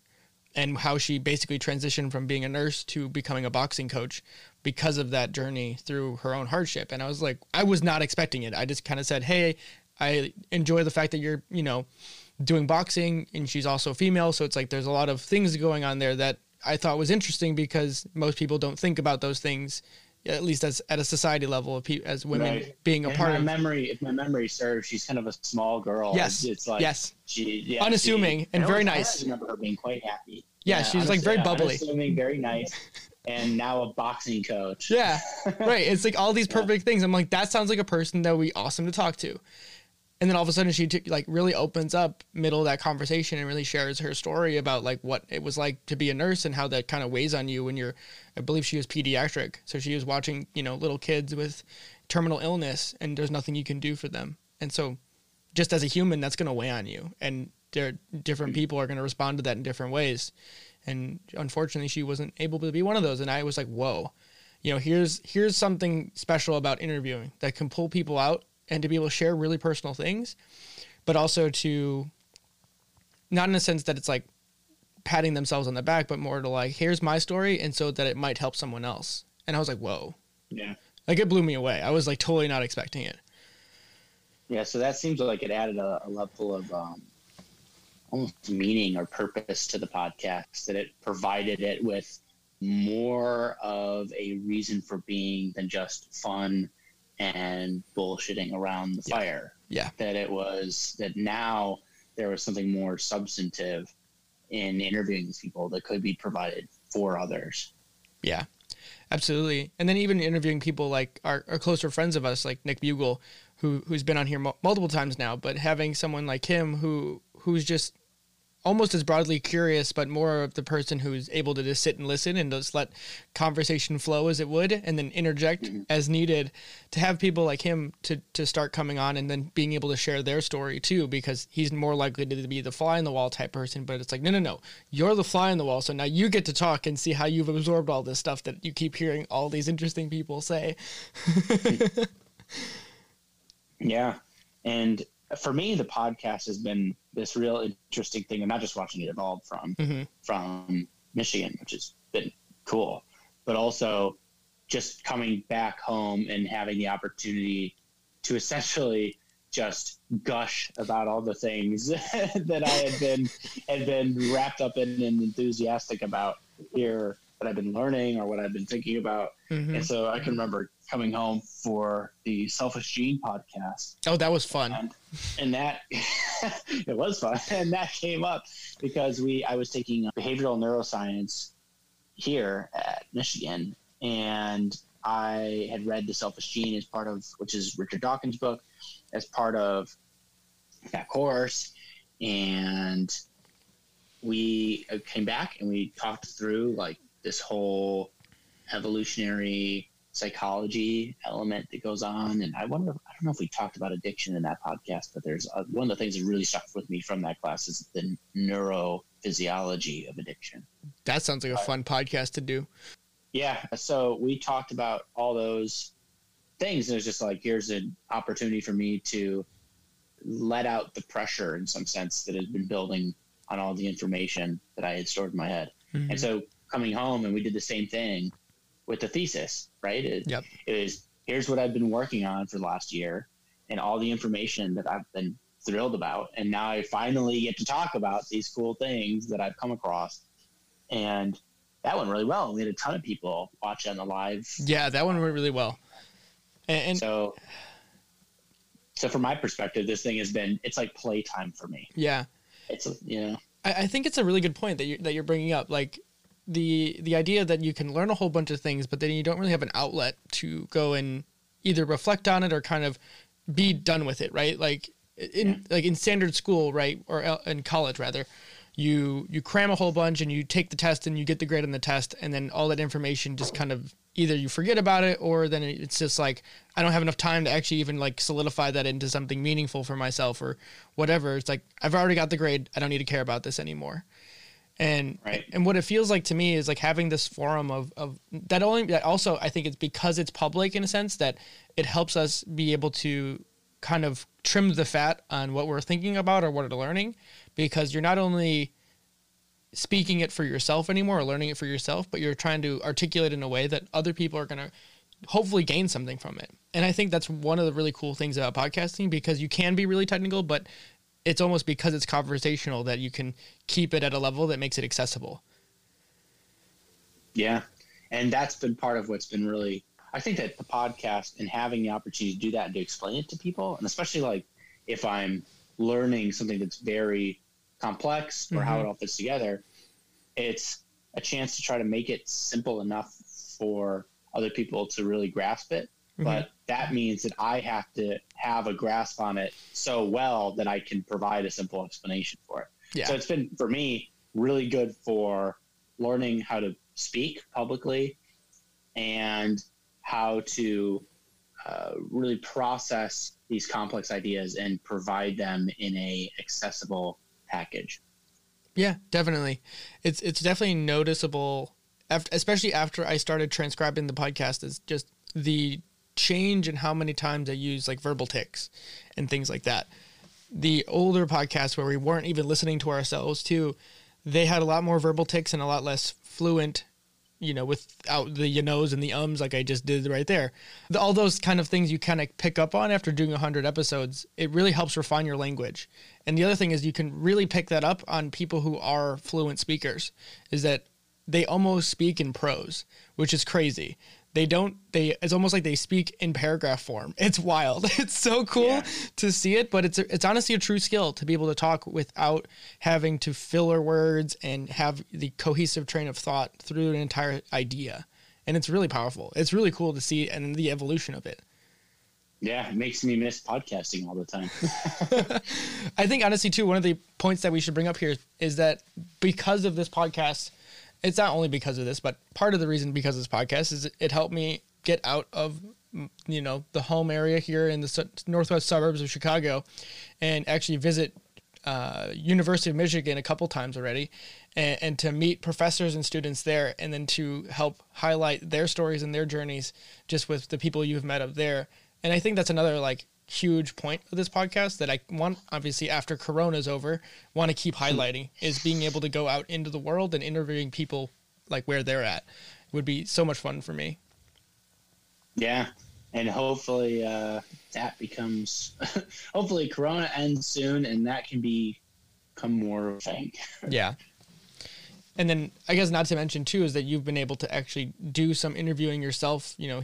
and how she basically transitioned from being a nurse to becoming a boxing coach because of that journey through her own hardship. And I was like, I was not expecting it. I just kind of said, "Hey, I enjoy the fact that you're, you know." doing boxing and she's also female so it's like there's a lot of things going on there that i thought was interesting because most people don't think about those things at least as at a society level of pe- as women Right. being a If part my of. memory, if my memory serves, she's kind of a small girl. Yes. it's like yes, she, yeah, Unassuming she- and very always- I nice. remember her being quite happy. Yeah, she's, like, very bubbly. unassuming, very nice, and now a boxing coach. yeah, right. It's like all these Yeah. perfect things. I'm like, that sounds like a person that would be awesome to talk to. And then all of a sudden, she t- like really opens up middle of that conversation and really shares her story about like what it was like to be a nurse and how that kind of weighs on you when you're. I believe she was pediatric, so she was watching you know little kids with terminal illness, and there's nothing you can do for them. And so, just as a human, that's going to weigh on you, and there different mm. people are going to respond to that in different ways. And unfortunately, she wasn't able to be one of those. And I was like, whoa you know here's here's something special about interviewing that can pull people out and to be able to share really personal things but also to not in a sense that it's like patting themselves on the back but more to like here's my story and so that it might help someone else and i was like whoa Yeah, like it blew me away i was like totally not expecting it yeah. So that seems like it added a, a level of um, almost meaning or purpose to the podcast. That it provided it with more of a reason for being than just fun and bullshitting around the Yeah. fire. Yeah. That it was that now there was something more substantive in interviewing these people that could be provided for others. Yeah, absolutely. And then even interviewing people like our, our closer friends of us, like Nick Bugle, who who's been on here mul- multiple times now, but having someone like him who who's just almost as broadly curious, but more of the person who's able to just sit and listen and just let conversation flow as it would, and then interject mm-hmm. as needed. To have people like him to to start coming on and then being able to share their story too, because he's more likely to be the fly in the wall type person. But it's like, no, no, no, you're the fly in the wall, so now you get to talk and see how you've absorbed all this stuff that you keep hearing all these interesting people say. Yeah. And for me, the podcast has been this real interesting thing, and not just watching it evolve from Mhm. from Michigan, which has been cool, but also just coming back home and having the opportunity to essentially just gush about all the things that I had been had been wrapped up in and enthusiastic about here that I've been learning or what I've been thinking about. Mhm. And so I can remember coming home for the Selfish Gene podcast Oh, that was fun. and, and that it was fun and that came up because we i was taking behavioral neuroscience here at michigan and i had read the selfish gene as part of which is richard dawkins book as part of that course and we came back and we talked through like this whole evolutionary psychology element that goes on. And I wonder, I don't know if we talked about addiction in that podcast, but there's uh one of the things that really stuck with me from that class is the neurophysiology of addiction. That sounds like a fun podcast to do. Yeah. So we talked about all those things. And it was just like, here's an opportunity for me to let out the pressure in some sense that has been building on all the information that I had stored in my head. Mhm. And so coming home and we did the same thing with the thesis, right? It, Yep. it was here's what I've been working on for the last year and all the information that I've been thrilled about. And now I finally get to talk about these cool things that I've come across. And that went really well. We had a ton of people watch on the live. Yeah, that one went really well. And, and so so from my perspective, this thing has been it's like playtime for me. yeah, It's you know I, I think it's a really good point that you that you're bringing up. Like the the idea that you can learn a whole bunch of things, but then you don't really have an outlet to go and either reflect on it or kind of be done with it, right? Like in like in standard school, right, or in college rather, you you cram a whole bunch and you take the test and you get the grade on the test, and then all that information just kind of either you forget about it or then it's just like I don't have enough time to actually even like solidify that into something meaningful for myself or whatever. It's like I've already got the grade. I don't need to care about this anymore. And Right. and what it feels like to me is like having this forum of, of that only that also I think it's because it's public in a sense that it helps us be able to kind of trim the fat on what we're thinking about or what we're learning because you're not only speaking it for yourself anymore or learning it for yourself, but you're trying to articulate in a way that other people are going to hopefully gain something from it. And I think that's one of the really cool things about podcasting because you can be really technical, but it's almost because it's conversational that you can keep it at a level that makes it accessible. Yeah. And that's been part of what's been really I think that the podcast and having the opportunity to do that and to explain it to people, and especially like if I'm learning something that's very complex or mm-hmm. how it all fits together, it's a chance to try to make it simple enough for other people to really grasp it. Mm-hmm. But that means that I have to have a grasp on it so well that I can provide a simple explanation for it. Yeah. So it's been for me really good for learning how to speak publicly and how to uh, really process these complex ideas and provide them in a accessible package. Yeah, definitely. It's it's definitely noticeable, after, especially after I started transcribing the podcast. Is just the change in how many times I use like verbal tics and things like that. The older podcasts where we weren't even listening to ourselves too, they had a lot more verbal tics and a lot less fluent you know, without the you knows and the ums like I just did right there. The, all those kind of things you kind of pick up on after doing 100 episodes, it really helps refine your language. And the other thing is you can really pick that up on people who are fluent speakers is that they almost speak in prose, which is crazy they don't they it's almost like they speak in paragraph form. It's wild. It's so cool yeah. to see it but it's it's honestly a true skill to be able to talk without having to filler words and have the cohesive train of thought through an entire idea. And it's really powerful. It's really cool to see and the evolution of it. Yeah it makes me miss podcasting all the time. I think honestly too one of the points that we should bring up here is that because of this podcast it's not only because of this, but part of the reason because of this podcast is it helped me get out of you know the home area here in the northwest suburbs of Chicago, and actually visit uh, University of Michigan a couple times already, and, and, to meet professors and students there, and then to help highlight their stories and their journeys just with the people you've met up there. And I think that's another like huge point of this podcast that I want, obviously, after Corona's over, want to keep highlighting is being able to go out into the world and interviewing people like where they're at. It would be so much fun for me. Yeah. And hopefully uh, that becomes, hopefully Corona ends soon and that can be become more of a thing. yeah and then I guess not to mention too is that you've been able to actually do some interviewing yourself. You know,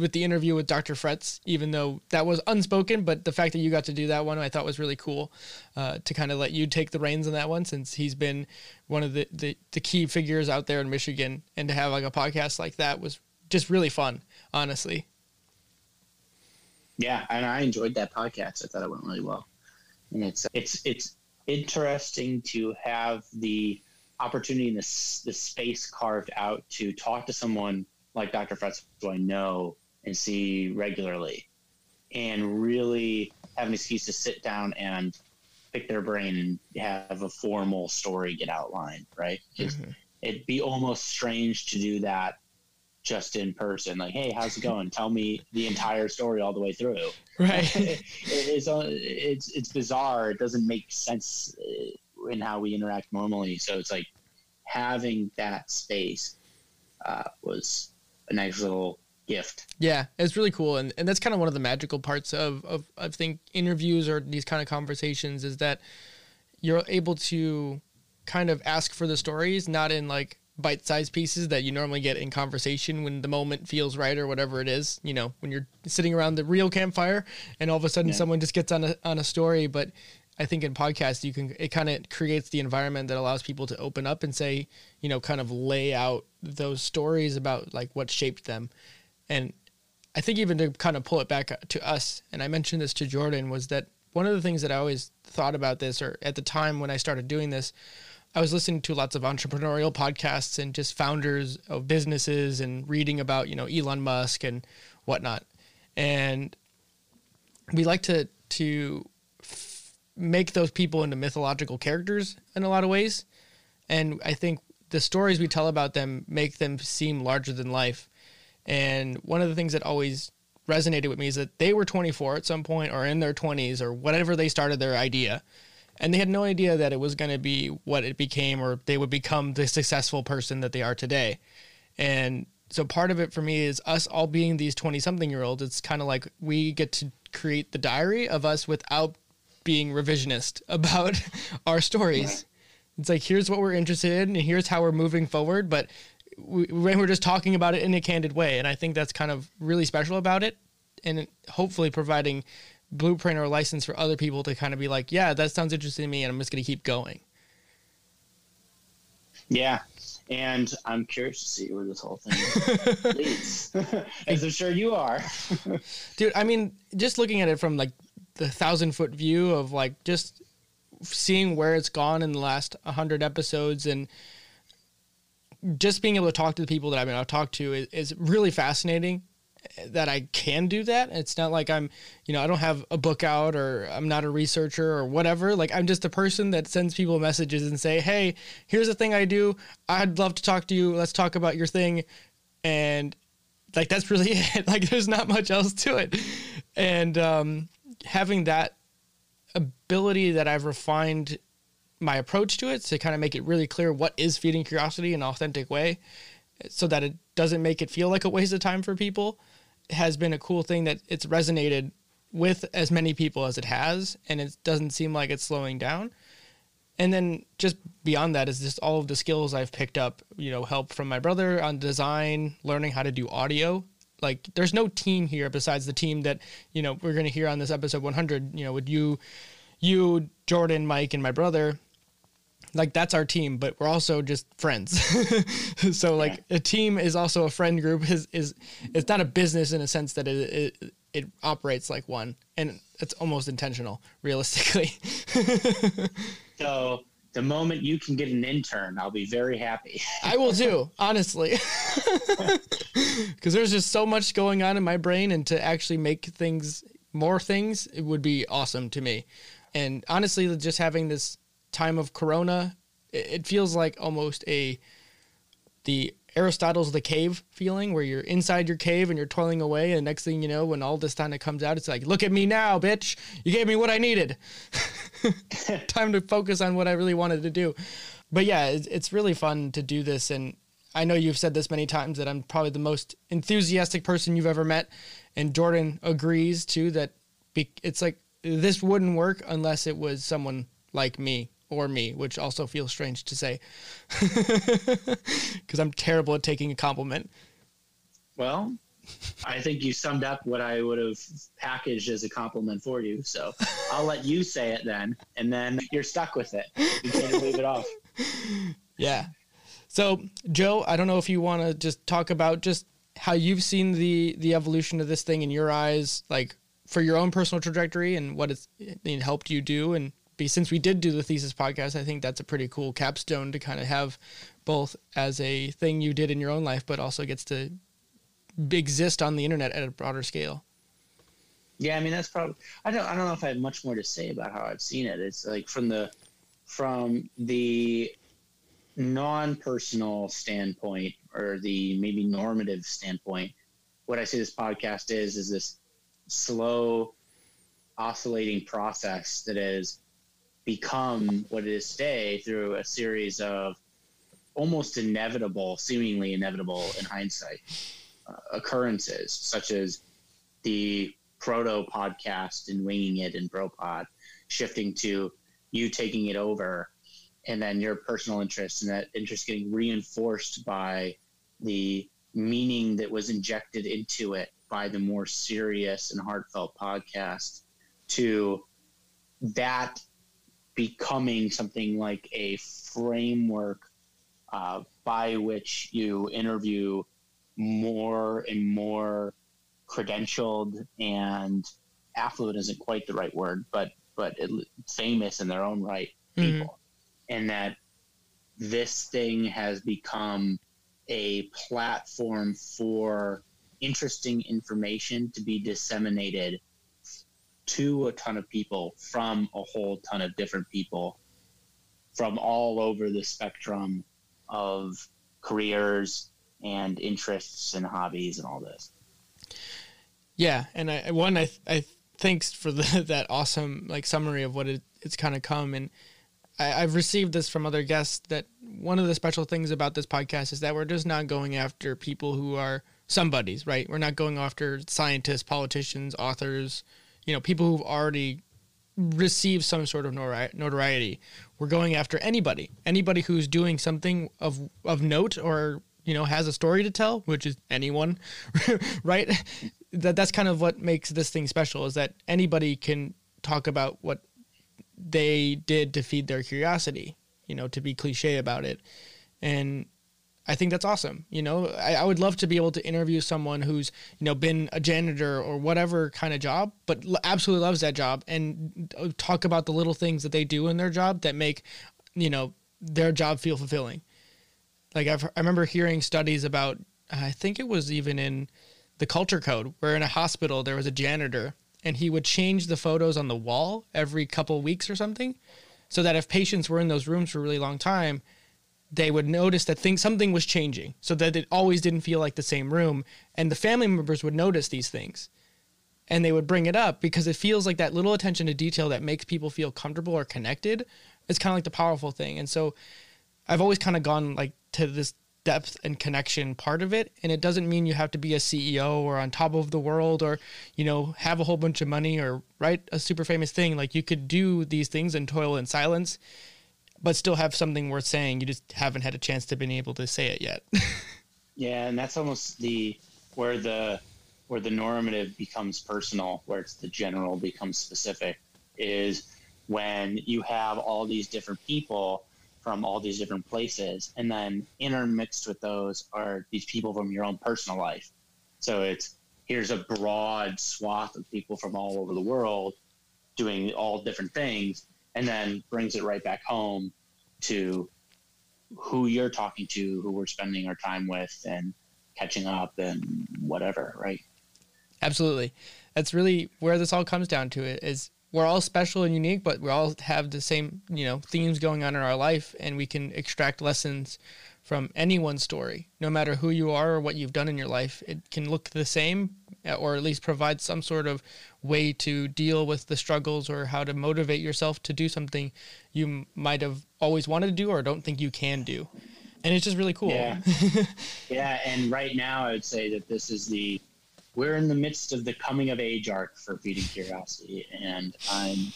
with the interview with Dr. Fretz, even though that was unspoken, but the fact that you got to do that one, I thought was really cool. Uh, to kind of let you take the reins on that one, since he's been one of the, the the key figures out there in Michigan, and to have like a podcast like that was just really fun, honestly. Yeah, and I enjoyed that podcast. I thought it went really well, and it's it's it's interesting to have the opportunity and this the space carved out to talk to someone like Dr. Fretz, who I know and see regularly, and really have an excuse to sit down and pick their brain and have a formal story get outlined. Right? Mm-hmm. It'd be almost strange to do that just in person. Like, hey, how's it going? Tell me the entire story all the way through. Right. it's it's it's bizarre. It doesn't make sense in how we interact normally. So it's like having that space uh, was a nice little gift. Yeah, it's really cool, and and that's kind of one of the magical parts of of I think interviews or these kind of conversations is that you're able to kind of ask for the stories, not in like bite-sized pieces that you normally get in conversation when the moment feels right or whatever it is you know when you're sitting around the real campfire and all of a sudden yeah. someone just gets on a, on a story but I think in podcasts you can it kind of creates the environment that allows people to open up and say, you know, kind of lay out those stories about like what shaped them. And I think even to kind of pull it back uh, to us, and I mentioned this to Jordan, was that one of the things that I always thought about this, or at the time when I started doing this, I was listening to lots of entrepreneurial podcasts and just founders of businesses and reading about, you know, Elon Musk and whatnot. And we like to to make those people into mythological characters in a lot of ways. And I think the stories we tell about them make them seem larger than life. And one of the things that always resonated with me is that they were 24 at some point or in their 20s or whatever they started their idea. And they had no idea that it was going to be what it became or they would become the successful person that they are today. And so part of it for me is us all being these 20 something year olds. It's kind of like we get to create the diary of us without being revisionist about our stories. It's like here's what we're interested in and here's how we're moving forward, but we, we're just talking about it in a candid way, and I think that's kind of really special about it, and hopefully providing blueprint or license for other people to kind of be like, yeah, that sounds interesting to me, and I'm just going to keep going. Yeah, and I'm curious to see where this whole thing leads, as I'm sure you are. Dude, I mean, just looking at it from like the thousand foot view of like just seeing where it's gone in the last hundred episodes and just being able to talk to the people that I've been able to talk to is, is really fascinating that I can do that. It's not like I'm, you know, I don't have a book out or I'm not a researcher or whatever. Like I'm just a person that sends people messages and say, "Hey, here's a thing I do. I'd love to talk to you. Let's talk about your thing." And like that's really it. Like there's not much else to it. And um having that ability that I've refined my approach to it to kind of make it really clear what is feeding curiosity in an authentic way so that it doesn't make it feel like a waste of time for people has been a cool thing that it's resonated with as many people as it has and it doesn't seem like it's slowing down. And then just beyond that is just all of the skills i've picked up you know help from my brother on design learning how to do audio like there's no team here besides the team that you know we're going to hear on this episode 100 you know with you you jordan mike and my brother. Like that's our team but we're also just friends. So like a team is also a friend group is is it's not a business in a sense that it it, it operates like one and it's almost intentional realistically. So the moment you can get an intern i'll be very happy. I will do, honestly. Because there's just so much going on in my brain and to actually make things more things it would be awesome to me. And honestly just having this time of corona it feels like almost a the aristotle's the cave feeling where you're inside your cave and you're toiling away and next thing you know when all this kind of comes out it's like look at me now bitch! You gave me what i needed. Time to focus on what i really wanted to do. But yeah it's, it's really fun to do this and i know you've said this many times that i'm probably the most enthusiastic person you've ever met and jordan agrees too that be, it's like this wouldn't work unless it was someone like me or me, which also feels strange to say because I'm terrible at taking a compliment. Well, I think you summed up what I would have packaged as a compliment for you. So I'll let you say it then, and then you're stuck with it. You can't leave it off. Yeah. So, Joe, I don't know if you want to just talk about just how you've seen the the evolution of this thing in your eyes, like for your own personal trajectory and what it's it helped you do, and since we did do the thesis podcast, I think that's a pretty cool capstone to kind of have both as a thing you did in your own life, but also gets to exist on the internet at a broader scale. Yeah, I mean that's probably I don't I don't know if I have much more to say about how I've seen it. It's like from the from the non-personal standpoint or the maybe normative standpoint, what I see this podcast is is this slow oscillating process that is become what it is today through a series of almost inevitable, seemingly inevitable in hindsight, uh, occurrences, such as the proto podcast and winging it in BroPod, shifting to you taking it over, and then your personal interest and that interest getting reinforced by the meaning that was injected into it by the more serious and heartfelt podcast to that becoming something like a framework uh, by which you interview more and more credentialed and affluent isn't quite the right word, but but it, famous in their own right mm-hmm. people, mm-hmm. and that this thing has become a platform for interesting information to be disseminated to a ton of people from a whole ton of different people from all over the spectrum of careers and interests and hobbies and all this. Yeah, and I one I I thanks for the, that awesome like summary of what it, it's kind of come and I, I've received this from other guests that one of the special things about this podcast is that we're just not going after people who are somebodies, right? We're not going after scientists, politicians, authors, you know people who've already received some sort of notoriety. We're going after anybody, anybody who's doing something of of note or you know has a story to tell, which is anyone, right? That that's kind of what makes this thing special is that anybody can talk about what they did to feed their curiosity, you know, to be cliche about it. And I think that's awesome. You know, I, I, would love to be able to interview someone who's, you know, been a janitor or whatever kind of job, but absolutely loves that job and uh, talk about the little things that they do in their job that make, you know, their job feel fulfilling. Like I've, I remember hearing studies about, I think it was even in the culture code where in a hospital there was a janitor and he would change the photos on the wall every couple weeks or something so that if patients were in those rooms for a really long time, they would notice that things something was changing so that it always didn't feel like the same room and the family members would notice these things. And they would bring it up because it feels like that little attention to detail that makes people feel comfortable or connected is kind of like the powerful thing. And so i've always kind of gone like to this depth and connection part of it and it doesn't mean you have to be a ceo or on top of the world or you know have a whole bunch of money or write a super famous thing. Like you could do these things and toil in silence but still have something worth saying. You just haven't had a chance to been able to say it yet. yeah, and that's almost the where the where the normative becomes personal, where it's the general becomes specific, is when you have all these different people from all these different places, and then intermixed with those are these people from your own personal life. So it's here's a broad swath of people from all over the world doing all different things and then brings it right back home to who you're talking to, who we're spending our time with, and catching up and whatever, right? Absolutely. That's really where this all comes down to it is we're all special and unique, but we all have the same, you know, themes going on in our life and we can extract lessons from anyone's story, no matter who you are or what you've done in your life. It can look the same, or at least provide some sort of way to deal with the struggles or how to motivate yourself to do something you might have always wanted to do or don't think you can do. And it's just really cool. Yeah. yeah. And right now, I would say that this is the, we're in the midst of the coming of age arc for Feeding Curiosity. And I'm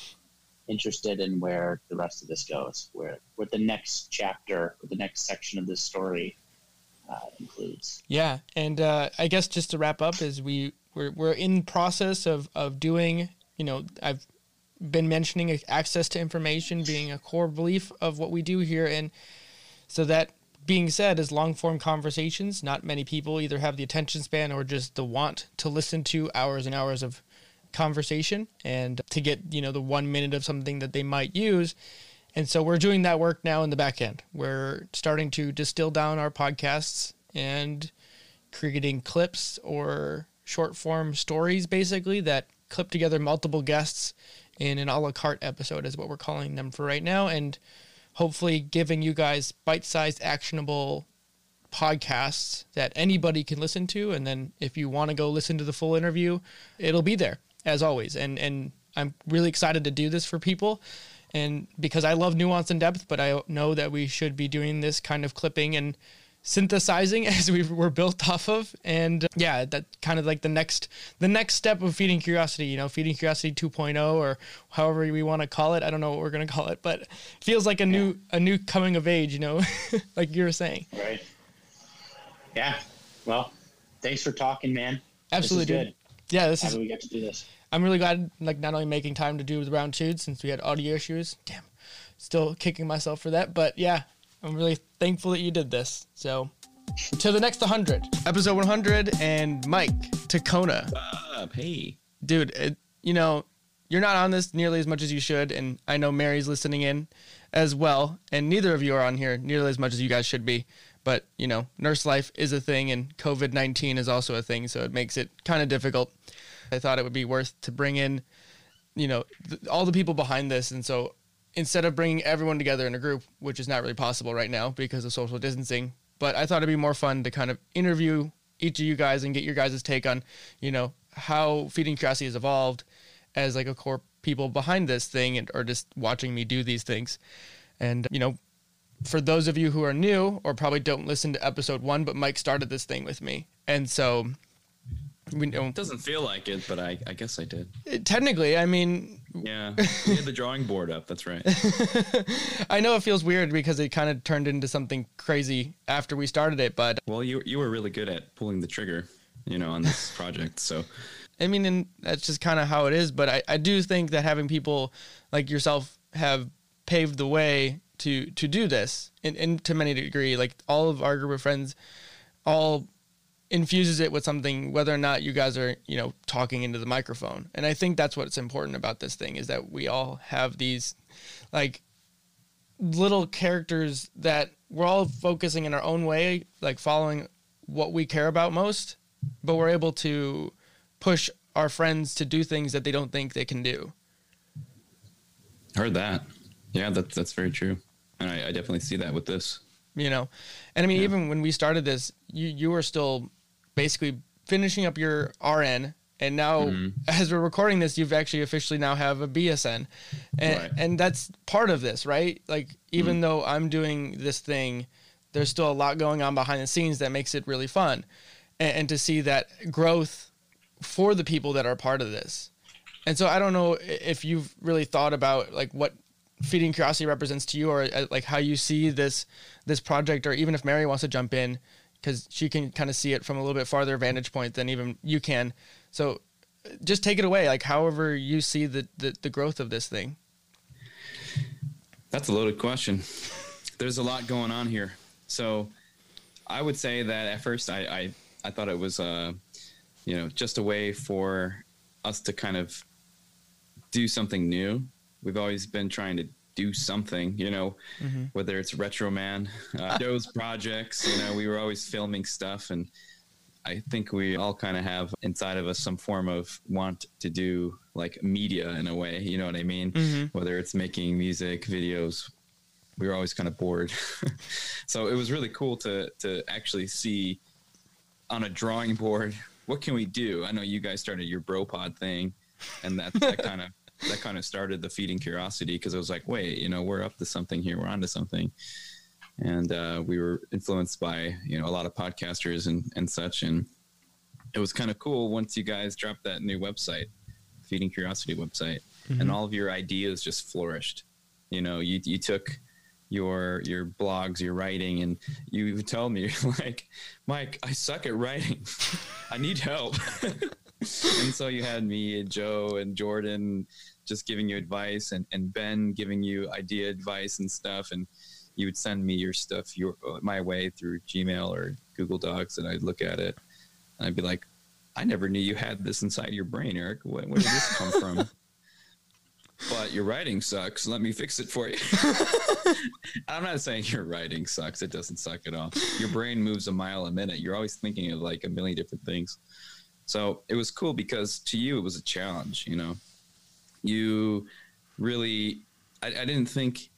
interested in where the rest of this goes, where what the next chapter, or the next section of this story uh, includes. Yeah, and uh, I guess just to wrap up, is we we're we're in process of of doing. You know, I've been mentioning access to information being a core belief of what we do here, and so that being said, as long form conversations, not many people either have the attention span or just the want to listen to hours and hours of conversation and to get, you know, the one minute of something that they might use. And so we're doing that work now in the back end. We're starting to distill down our podcasts and creating clips or short form stories basically that clip together multiple guests in an a la carte episode is what we're calling them for right now and hopefully giving you guys bite-sized actionable podcasts that anybody can listen to and then if you want to go listen to the full interview it'll be there as always. And and I'm really excited to do this for people. And because I love nuance and depth, but I know that we should be doing this kind of clipping and synthesizing as we were built off of and uh, yeah that kind of like the next the next step of feeding curiosity you know feeding curiosity 2.0 or however we want to call it i don't know what we're going to call it but feels like a yeah. new a new coming of age you know like you were saying right yeah well thanks for talking man absolutely good yeah, this How is. we get to do this? I'm really glad, like, not only making time to do the round two since we had audio issues. Damn, still kicking myself for that, but yeah, I'm really thankful that you did this. So, to the next 100, episode 100, and Mike Tacona. Up, hey, dude, it, you know, you're not on this nearly as much as you should, and I know Mary's listening in as well, and neither of you are on here nearly as much as you guys should be. But, you know, nurse life is a thing and COVID 19 is also a thing. So it makes it kind of difficult. I thought it would be worth to bring in, you know, th- all the people behind this. And so instead of bringing everyone together in a group, which is not really possible right now because of social distancing, but I thought it'd be more fun to kind of interview each of you guys and get your guys' take on, you know, how Feeding Curiosity has evolved as like a core people behind this thing and, or just watching me do these things. And, you know, for those of you who are new or probably don't listen to episode one, but Mike started this thing with me. And so we know it doesn't feel like it, but I, I guess I did. Technically, I mean, Yeah, we had the drawing board up. That's right. I know it feels weird because it kind of turned into something crazy after we started it, but Well, you you were really good at pulling the trigger, you know, on this project. So I mean, and that's just kind of how it is. But I, I do think that having people like yourself have paved the way to to do this in, in to many degree. Like all of our group of friends, all infuses it with something, whether or not you guys are you know talking into the microphone. And I think that's what's important about this thing is that we all have these like little characters that we're all focusing in our own way, like following what we care about most, but we're able to push our friends to do things that they don't think they can do. heard that. Yeah, that's that's very true, and I, I definitely see that with this. You know, and I mean, Yeah. even when we started this, you you were still basically finishing up your RN, and now Mhm. as we're recording this, you've actually officially now have a BSN, and Right. and that's part of this, right? Like even though I'm doing this thing, there's still a lot going on behind the scenes that makes it really fun, and, and to see that growth for the people that are part of this. And so I don't know if you've really thought about like what feeding curiosity represents to you or uh, like how you see this this project or even if Mary wants to jump in cuz she can kind of see it from a little bit farther vantage point than even you can. So just take it away like however you see the the, the growth of this thing. That's a loaded question. There's a lot going on here. So I would say that at first I, I, I thought it was, uh, you know, just a way for us to kind of do something new. We've always been trying to do something, you know, whether it's Retro Man, uh, Joe's projects, you know, we were always filming stuff. And I think we all kind of have inside of us some form of want to do like media in a way, you know what I mean? Whether it's making music, videos, we were always kind of bored. so it was really cool to to actually see on a drawing board what can we do. I know you guys started your bro pod thing, and that that kind of that kind of started the feeding curiosity because I was like, wait, you know, we're up to something here. We're onto something. And uh, we were influenced by you know a lot of podcasters and and such, and it was kind of cool once you guys dropped that new website, Feeding Curiosity website, and all of your ideas just flourished. You know, you you took your your blogs, your writing, and you told me like, Mike, I suck at writing. I need help. and so you had me and Joe and Jordan just giving you advice, and and Ben giving you idea advice and stuff, and you would send me your stuff your uh, my way through Gmail or Google Docs, and I'd look at it, and I'd be like, I never knew you had this inside your brain, Eric. Where, where did this come from? but your writing sucks. Let me fix it for you. I'm not saying your writing sucks. It doesn't suck at all. Your brain moves a mile a minute. You're always thinking of like a million different things. So it was cool because to you it was a challenge. You know, you really. I, I didn't think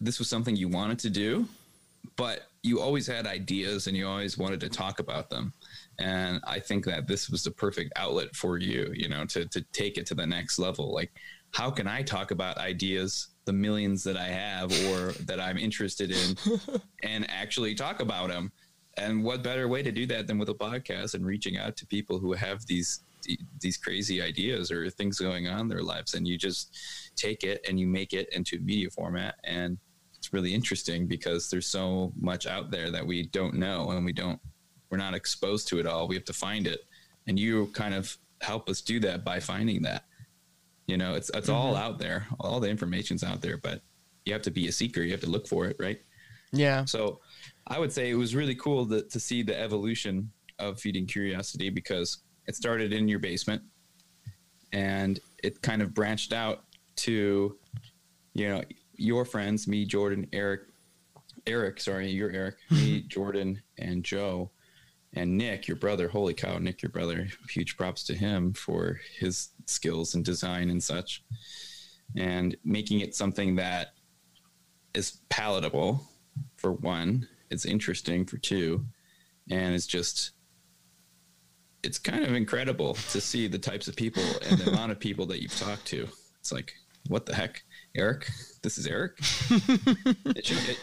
this was something you wanted to do, but you always had ideas and you always wanted to talk about them. And I think that this was the perfect outlet for you, you know, to to take it to the next level. Like, how can I talk about ideas, the millions that I have or that I'm interested in, and actually talk about them? And what better way to do that than with a podcast and reaching out to people who have these these crazy ideas or things going on in their lives, and you just take it and you make it into media format and it's really interesting because there's so much out there that we don't know and we don't we're not exposed to it all. We have to find it. And you kind of help us do that by finding that. You know it's it's all mm-hmm. out there. All the information's out there but you have to be a seeker. You have to look for it right? Yeah. so I would say it was really cool to, to see the evolution of feeding curiosity because it started in your basement and it kind of branched out to, you know, your friends, me, Jordan, Eric, Eric, sorry, you're Eric, me, Jordan, and Joe, and Nick, your brother. Holy cow, Nick, your brother. Huge props to him for his skills and design and such. And making it something that is palatable for one, it's interesting for two, and it's just it's kind of incredible to see the types of people and the amount of people that you've talked to. It's like, what the heck, Eric? This is Eric. it it,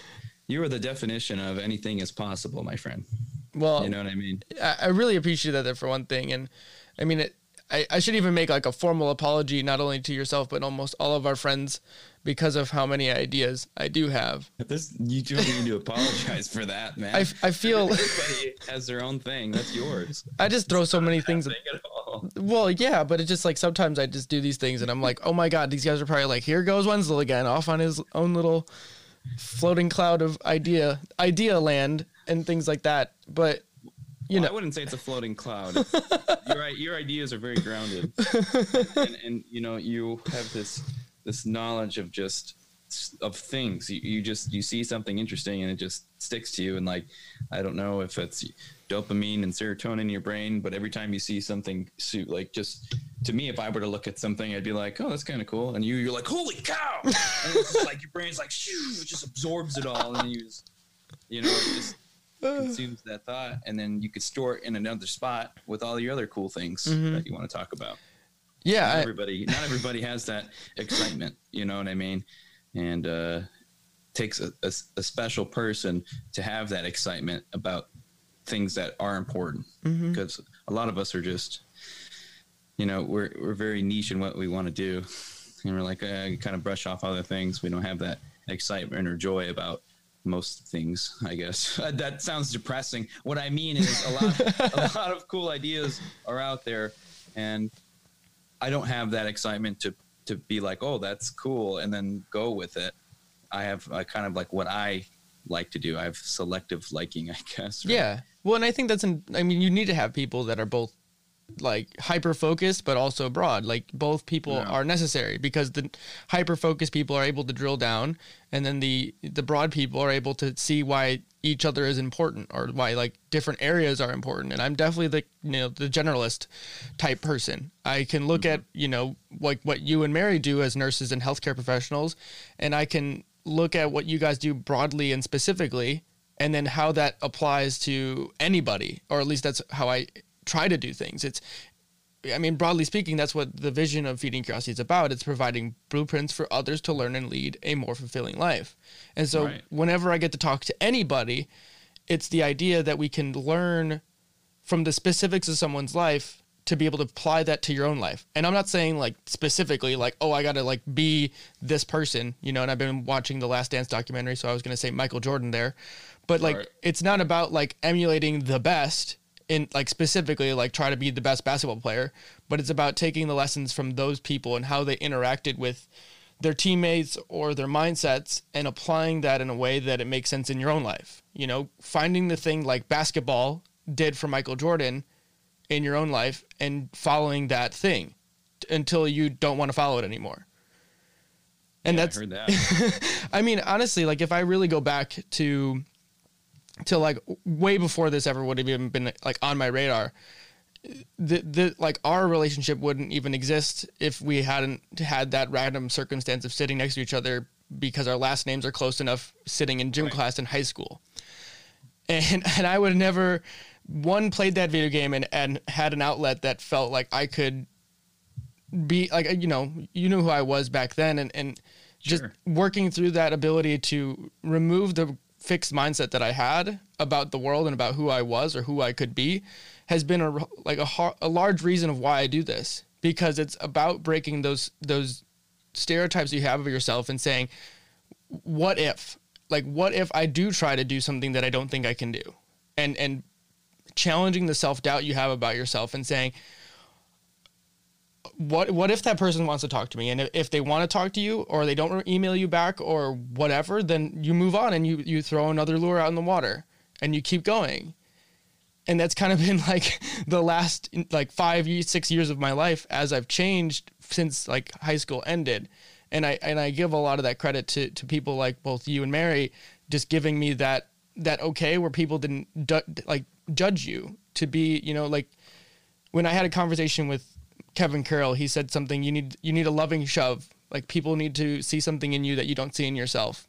you are the definition of anything is possible, my friend. Well, You know what I mean? I, I really appreciate that for one thing, and I mean, it, I, I should even make like a formal apology not only to yourself but almost all of our friends because of how many ideas I do have. This you don't need to apologize for that, man. I, I feel Everybody has their own thing. That's yours. I just throw so many things. Thing at all. Well, yeah, but it's just like sometimes I just do these things and I'm like, oh my god, these guys are probably like, here goes Wenzel again, off on his own little floating cloud of idea idea land and things like that. But you Well, I wouldn't say it's a floating cloud. your your ideas are very grounded, and, and you know you have this this knowledge of just of things. You, you just you see something interesting and it just sticks to you. And like I don't know if it's dopamine and serotonin in your brain, but every time you see something, like just to me, if I were to look at something, I'd be like, oh, that's kind of cool. And you you're like, holy cow! And it's just like your brain's like, shoo, it just absorbs it all, and you just you know just consumes that thought and then you could store it in another spot with all your other cool things that you want to talk about. Yeah, not I, everybody not everybody has that excitement you know what i mean? And uh takes a, a, a special person to have that excitement about things that are important. Mhm. because a lot of us are just you know we're we're very niche in what we want to do. And we're like uh, kind of brush off other things. We don't have that excitement or joy about most things i guess that sounds depressing what i mean is a lot a lot of cool ideas are out there and i don't have that excitement to to be like oh that's cool and then go with it i have uh, kind of like what i like to do i have selective liking i guess right? Yeah. Well, and I think that's in, I mean, you need to have people that are both like hyper focused but also broad. Like both people Yeah. are necessary because the hyper focused people are able to drill down and then the the broad people are able to see why each other is important or why like different areas are important. And I'm definitely the you know the generalist type person. I can look mm-hmm. at, you know, like what you and Mary do as nurses and healthcare professionals and I can look at what you guys do broadly and specifically and then how that applies to anybody or at least that's how i try to do things it's i mean broadly speaking that's what the vision of feeding curiosity is about it's providing blueprints for others to learn and lead a more fulfilling life and so Right. whenever i get to talk to anybody it's the idea that we can learn from the specifics of someone's life to be able to apply that to your own life. And I'm not saying like specifically like, oh, I got to like be this person, you know, and I've been watching the Last Dance documentary, so I was going to say Michael Jordan there. But like Right. it's not about like emulating the best in like specifically like try to be the best basketball player, but it's about taking the lessons from those people and how they interacted with their teammates or their mindsets and applying that in a way that it makes sense in your own life. You know, finding the thing like basketball did for Michael Jordan in your own life and following that thing until you don't want to follow it anymore. And Yeah, that's I that. I mean, honestly, like if I really go back to to like way before this ever would have even been like on my radar, the the like our relationship wouldn't even exist if we hadn't had that random circumstance of sitting next to each other because our last names are close enough sitting in gym Right. class in high school. And and I would have never one played that video game and, and had an outlet that felt like I could be like you know you knew who I was back then and and just Sure. working through that ability to remove the fixed mindset that I had about the world and about who I was or who I could be has been a like a, a large reason of why I do this. Because it's about breaking those those stereotypes you have of yourself and saying what if? Like what if I do try to do something that I don't think I can do? And and challenging the self-doubt you have about yourself and saying what what if that person wants to talk to me? And if- they want to talk to you or they don't email you back or whatever then you move on and you you throw another lure out in the water and you keep going. And that's kind of been like the last like five six years of my life as i've changed since like high school ended. And i and i give a lot of that credit to to people like both you and mary just giving me that that okay where people didn't du- like judge you to be you know like when I had a conversation with Kevin Carroll, he said something you need you need a loving shove. Like people need to see something in you that you don't see in yourself.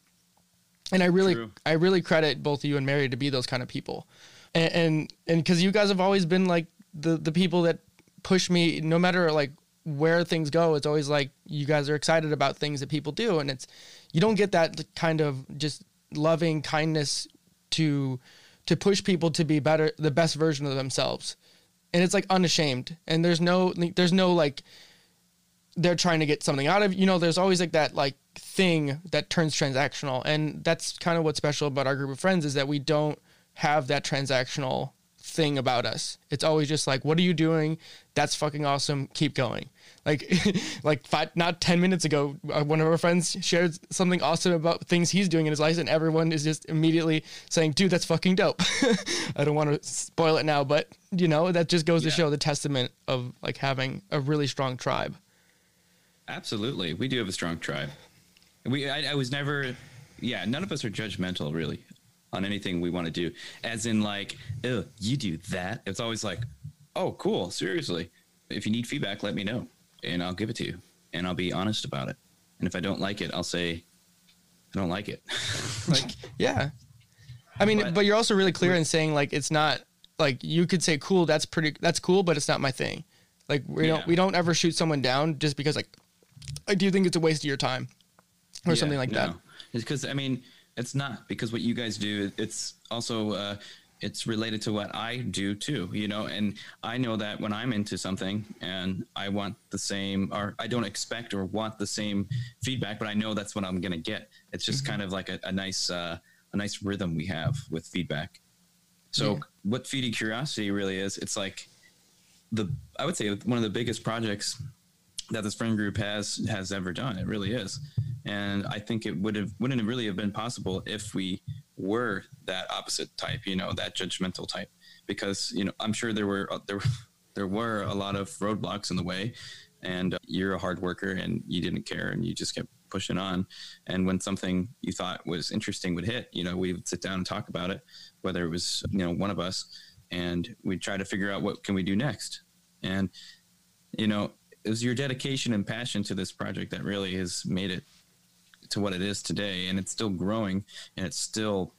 And I really True. I really credit both you and Mary to be those kind of people. And and and cuz you guys have always been like the the people that push me no matter like where things go, it's always like you guys are excited about things that people do and it's you don't get that kind of just loving kindness to to push people to be better the best version of themselves and it's like unashamed and there's no there's no like they're trying to get something out of you know there's always like that like thing that turns transactional and that's kind of what's special about our group of friends is that we don't have that transactional thing about us. It's always just like what are you doing? That's fucking awesome. Keep going like like five not 10 minutes ago uh, one of our friends shared something awesome about things he's doing in his life and everyone is just immediately saying dude that's fucking dope i don't want to spoil it now but you know that just goes Yeah. to show the testament of like having a really strong tribe Absolutely, we do have a strong tribe. We, I, I was never, yeah. None of us are judgmental really on anything we want to do. As in, like, oh, you do that. It's always like, oh, cool. Seriously, if you need feedback, let me know, and I'll give it to you, and I'll be honest about it. And if I don't like it, I'll say, I don't like it. like, Yeah. I mean, but, But- you're also really clear in saying like it's not like you could say cool, that's pretty that's cool, but it's not my thing. Like we don't we don't ever shoot someone down just because like I do you think it's a waste of your time or Yeah, something like that. It's because I mean, it's not because what you guys do. It's also uh, it's related to what I do too. You know, and I know that when I'm into something and I want the same, or I don't expect or want the same feedback, but I know that's what I'm gonna get. It's just Mm-hmm. kind of like a, a nice uh, a nice rhythm we have with feedback. So Yeah. what feeding curiosity really is, it's like the I would say one of the biggest projects that this friend group has has ever done. It really is, and I think it would have wouldn't have really have been possible if we were that opposite type, you know, that judgmental type. Because you know, I'm sure there were uh, there there were a lot of roadblocks in the way, and uh, you're a hard worker and you didn't care and you just kept pushing on. And when something you thought was interesting would hit, you know, we would sit down and talk about it, whether it was you know one of us, and we'd try to figure out what can we do next. And you know, it was your dedication and passion to this project that really has made it to what it is today and it's still growing and it's still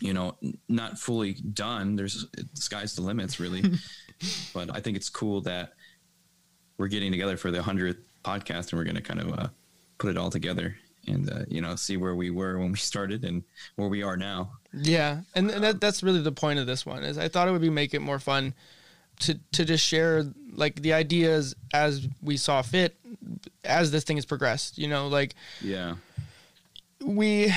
you know not fully done there's it, sky's the limits really but i think it's cool that we're getting together for the 100th podcast and we're going to kind of uh, put it all together and uh, you know see where we were when we started and where we are now Yeah, and, and that, that's really the point of this one. Is I thought it would be make it more fun to to just share like the ideas as we saw fit as this thing has progressed. You know, like yeah we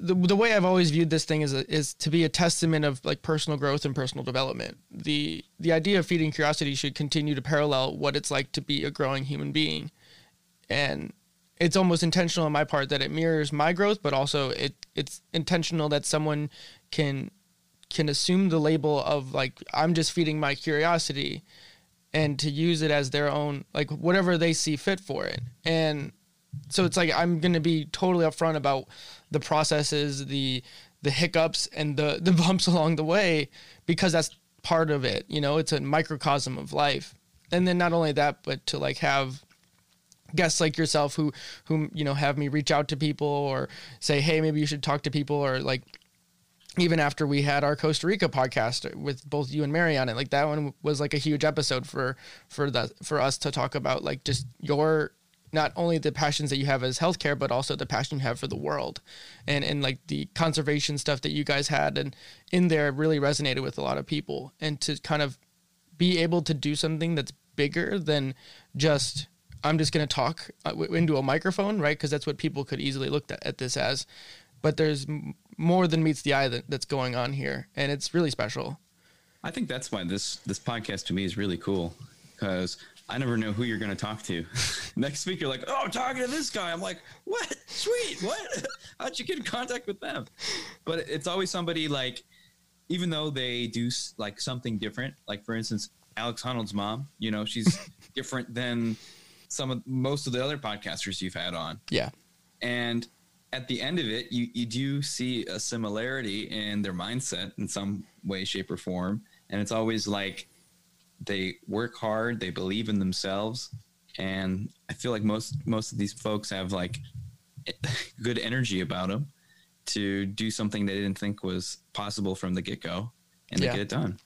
the, the way I've always viewed this thing is a, is to be a testament of like personal growth and personal development. The the idea of feeding curiosity should continue to parallel what it's like to be a growing human being. And it's almost intentional on my part that it mirrors my growth, but also it it's intentional that someone can can assume the label of like I'm just feeding my curiosity and to use it as their own like whatever they see fit for it. And so it's like I'm going to be totally upfront about the processes, the the hiccups and the the bumps along the way because that's part of it. You know, it's a microcosm of life. And then not only that, but to like have guests like yourself who who you know have me reach out to people or say hey maybe you should talk to people or like even after we had our Costa Rica podcast with both you and Mary on it, like that one was like a huge episode for for the for us to talk about like just your not only the passions that you have as healthcare, but also the passion you have for the world, and and like the conservation stuff that you guys had and in there really resonated with a lot of people, and to kind of be able to do something that's bigger than just I'm just going to talk uh, into a microphone, right? Because that's what people could easily look at, this as. But there's more than meets the eye that, that's going on here, and it's really special. I think that's why this this podcast to me is really cool because I never know who you're going to talk to. Next week, you're like, "Oh, I'm talking to this guy." I'm like, "What? Sweet. What? How'd you get in contact with them?" But it's always somebody like, even though they do like something different. Like for instance, Alex Honnold's mom. You know, she's different than some of most of the other podcasters you've had on Yeah, and at the end of it you, you do see a similarity in their mindset in some way shape or form. And it's always like they work hard they believe in themselves. And i feel like most most of these folks have like good energy about them to do something they didn't think was possible from the get-go. And they Yeah. get it done.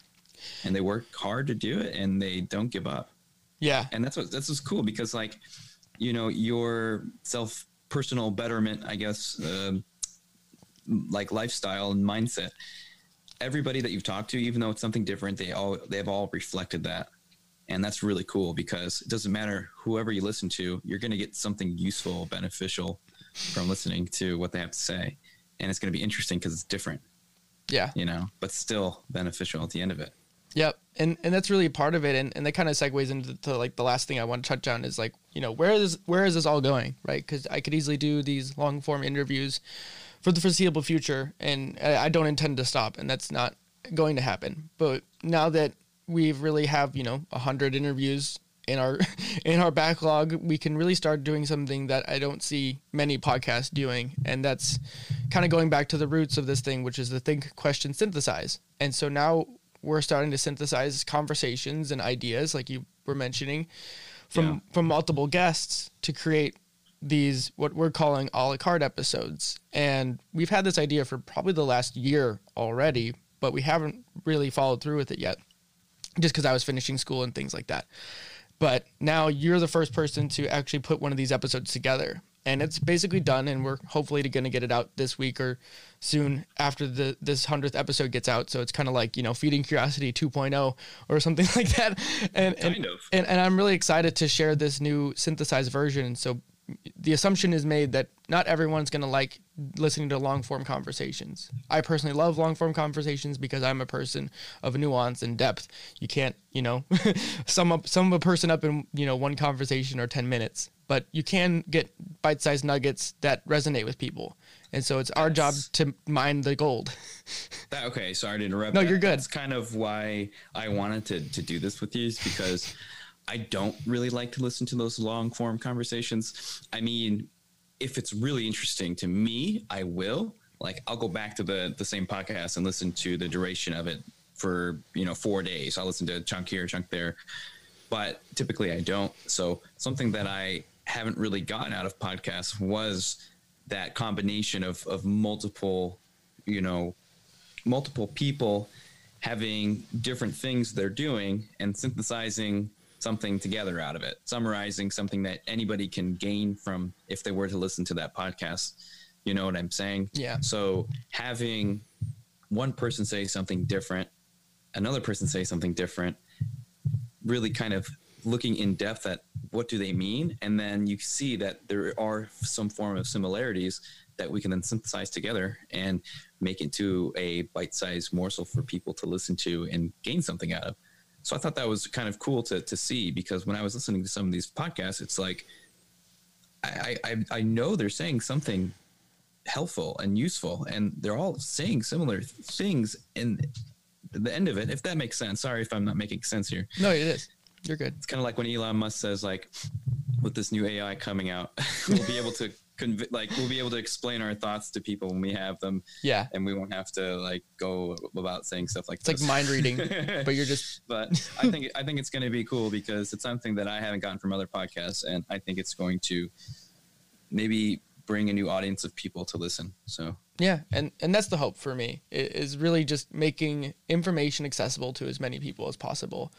And they work hard to do it and they don't give up. Yeah, and that's what that's what's cool because like you know your self personal betterment i guess um like lifestyle and mindset everybody that you've talked to, even though it's something different, they all they've all reflected that. And that's really cool because it doesn't matter whoever you listen to, you're going to get something useful, beneficial from listening to what they have to say. And it's going to be interesting because it's different, Yeah. you know, but still beneficial at the end of it. Yep. And and that's really a part of it and, and that kind of segues into to like the last thing I want to touch on is like, you know, where is where is this all going, right? Cuz I could easily do these long form interviews for the foreseeable future and I don't intend to stop and that's not going to happen. But now that we've really have, you know, a 100 interviews in our in our backlog, we can really start doing something that I don't see many podcasts doing and that's kind of going back to the roots of this thing, which is the think, question, synthesize. And so now we're starting to synthesize conversations and ideas like you were mentioning from Yeah. from multiple guests to create these what we're calling a la carte episodes. And we've had this idea for probably the last year already but we haven't really followed through with it yet just because i was finishing school and things like that. But now you're the first person to actually put one of these episodes together and it's basically done and we're hopefully going to get it out this week or soon after the this 100th episode gets out. So it's kind of like you know feeding curiosity 2.0 or something like that. And and, of. and and i'm really excited to share this new synthesized version. So the assumption is made that not everyone's going to like listening to long form conversations. I personally love long form conversations because I'm a person of nuance and depth. You can't, you know, sum up sum a person up in, you know, one conversation or 10 minutes, but you can get bite-sized nuggets that resonate with people. And so it's our job to mine the gold. That, okay, sorry to interrupt. No, That- you're good. That's kind of why I wanted to, to do this with you is because I don't really like to listen to those long form conversations. I mean, if it's really interesting to me, I will. Like, I'll go back to the the same podcast and listen to the duration of it for you know four days. I'll listen to a chunk here, a chunk there, but typically I don't. So something that I haven't really gotten out of podcasts was that combination of of multiple, you know, multiple people having different things they're doing and synthesizing something together out of it, summarizing something that anybody can gain from if they were to listen to that podcast. You know what I'm saying? Yeah. So having one person say something different, another person say something different, really kind of looking in depth at what do they mean and then you see that there are some form of similarities that we can then synthesize together and make into a bite-sized morsel for people to listen to and gain something out of so i thought that was kind of cool to, to see because when i was listening to some of these podcasts it's like I, I i know they're saying something helpful and useful and they're all saying similar things and the end of it if that makes sense sorry if i'm not making sense here No, it is. You're good. it's kind of like when Elon Musk says like with this new AI coming out, we'll be able to conv- like we'll be able to explain our thoughts to people when we have them, Yeah. and we won't have to like go about saying stuff like It's like mind reading, but you're just but I think I think it's going to be cool because it's something that I haven't gotten from other podcasts, and I think it's going to maybe bring a new audience of people to listen. So Yeah, and and that's the hope for me is really just making information accessible to as many people as possible,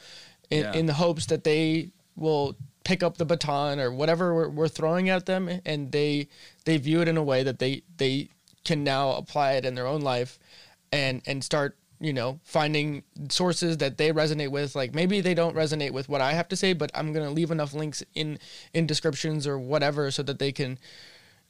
in, Yeah. in the hopes that they will pick up the baton or whatever we're, we're throwing at them, and they they view it in a way that they they can now apply it in their own life, and and start you know finding sources that they resonate with like maybe they don't resonate with what i have to say but i'm going to leave enough links in in descriptions or whatever so that they can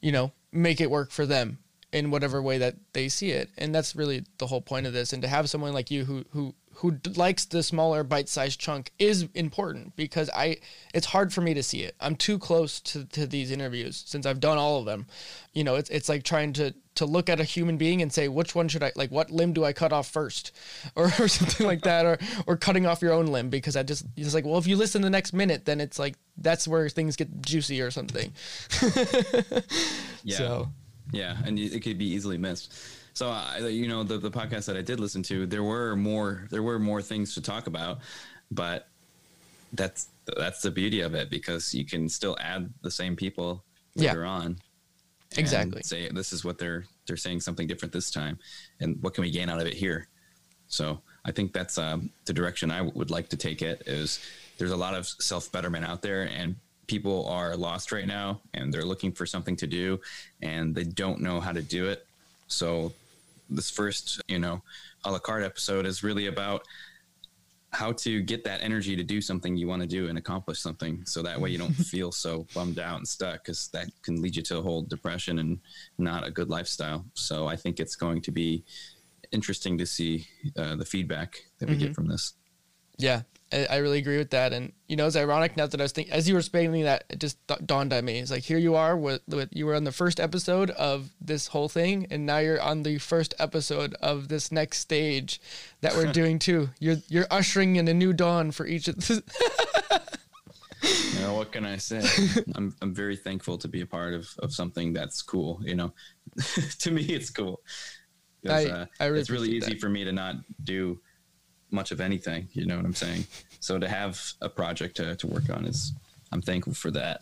you know, make it work for them in whatever way that they see it. And that's really the whole point of this. And to have someone like you who who who d- likes the smaller bite-sized chunk is important because I it's hard for me to see it. I'm too close to, to these interviews since I've done all of them. You know, it's it's like trying to to look at a human being and say which one should I like what limb do I cut off first or, or something like that or or cutting off your own limb because I just it's like well if you listen the next minute then it's like that's where things get juicy or something. yeah, So yeah, and it could be easily missed. So I, you know, the the podcast that I did listen to, there were more there were more things to talk about, but that's that's the beauty of it because you can still add the same people Yeah. later on. Exactly. Say this is what they're they're saying something different this time, and what can we gain out of it here? So I think that's um, the direction I would like to take it. Is there's a lot of self betterment out there, and people are lost right now, and they're looking for something to do, and they don't know how to do it. So this first, you know, a la carte episode is really about how to get that energy to do something you want to do and accomplish something so that way you don't feel so bummed out and stuck because that can lead you to a whole depression and not a good lifestyle. So i think it's going to be interesting to see uh, the feedback that we Mhm. get from this. Yeah, I, I really agree with that. And you know, it's ironic now that I was thinking as you were explaining that, it just da- dawned on me. It's like here you are with, with you were on the first episode of this whole thing, and now you're on the first episode of this next stage that we're doing too. You're you're ushering in a new dawn for each of this. you know what can i say I'm, I'm very thankful to be a part of, of something that's cool you know to me it's cool. I- uh, I really it's really easy that. for me to not do much of anything you know what i'm saying so to have a project to, to work on is i'm thankful for that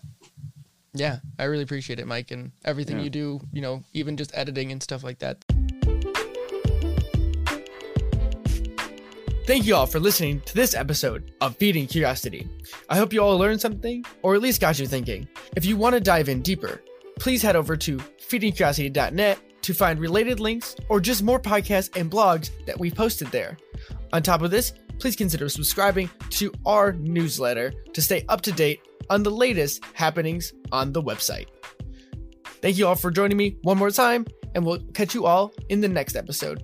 yeah, I really appreciate it, Mike, and everything Yeah. you do. You know, even just editing and stuff like that. Thank you all for listening to this episode of Feeding Curiosity. I hope you all learned something, or at least got you thinking. If you want to dive in deeper, please head over to feedingcuriosity.net to find related links or just more podcasts and blogs that we've posted there. On top of this, please consider subscribing to our newsletter to stay up to date on the latest happenings on the website. Thank you all for joining me one more time, and we'll catch you all in the next episode.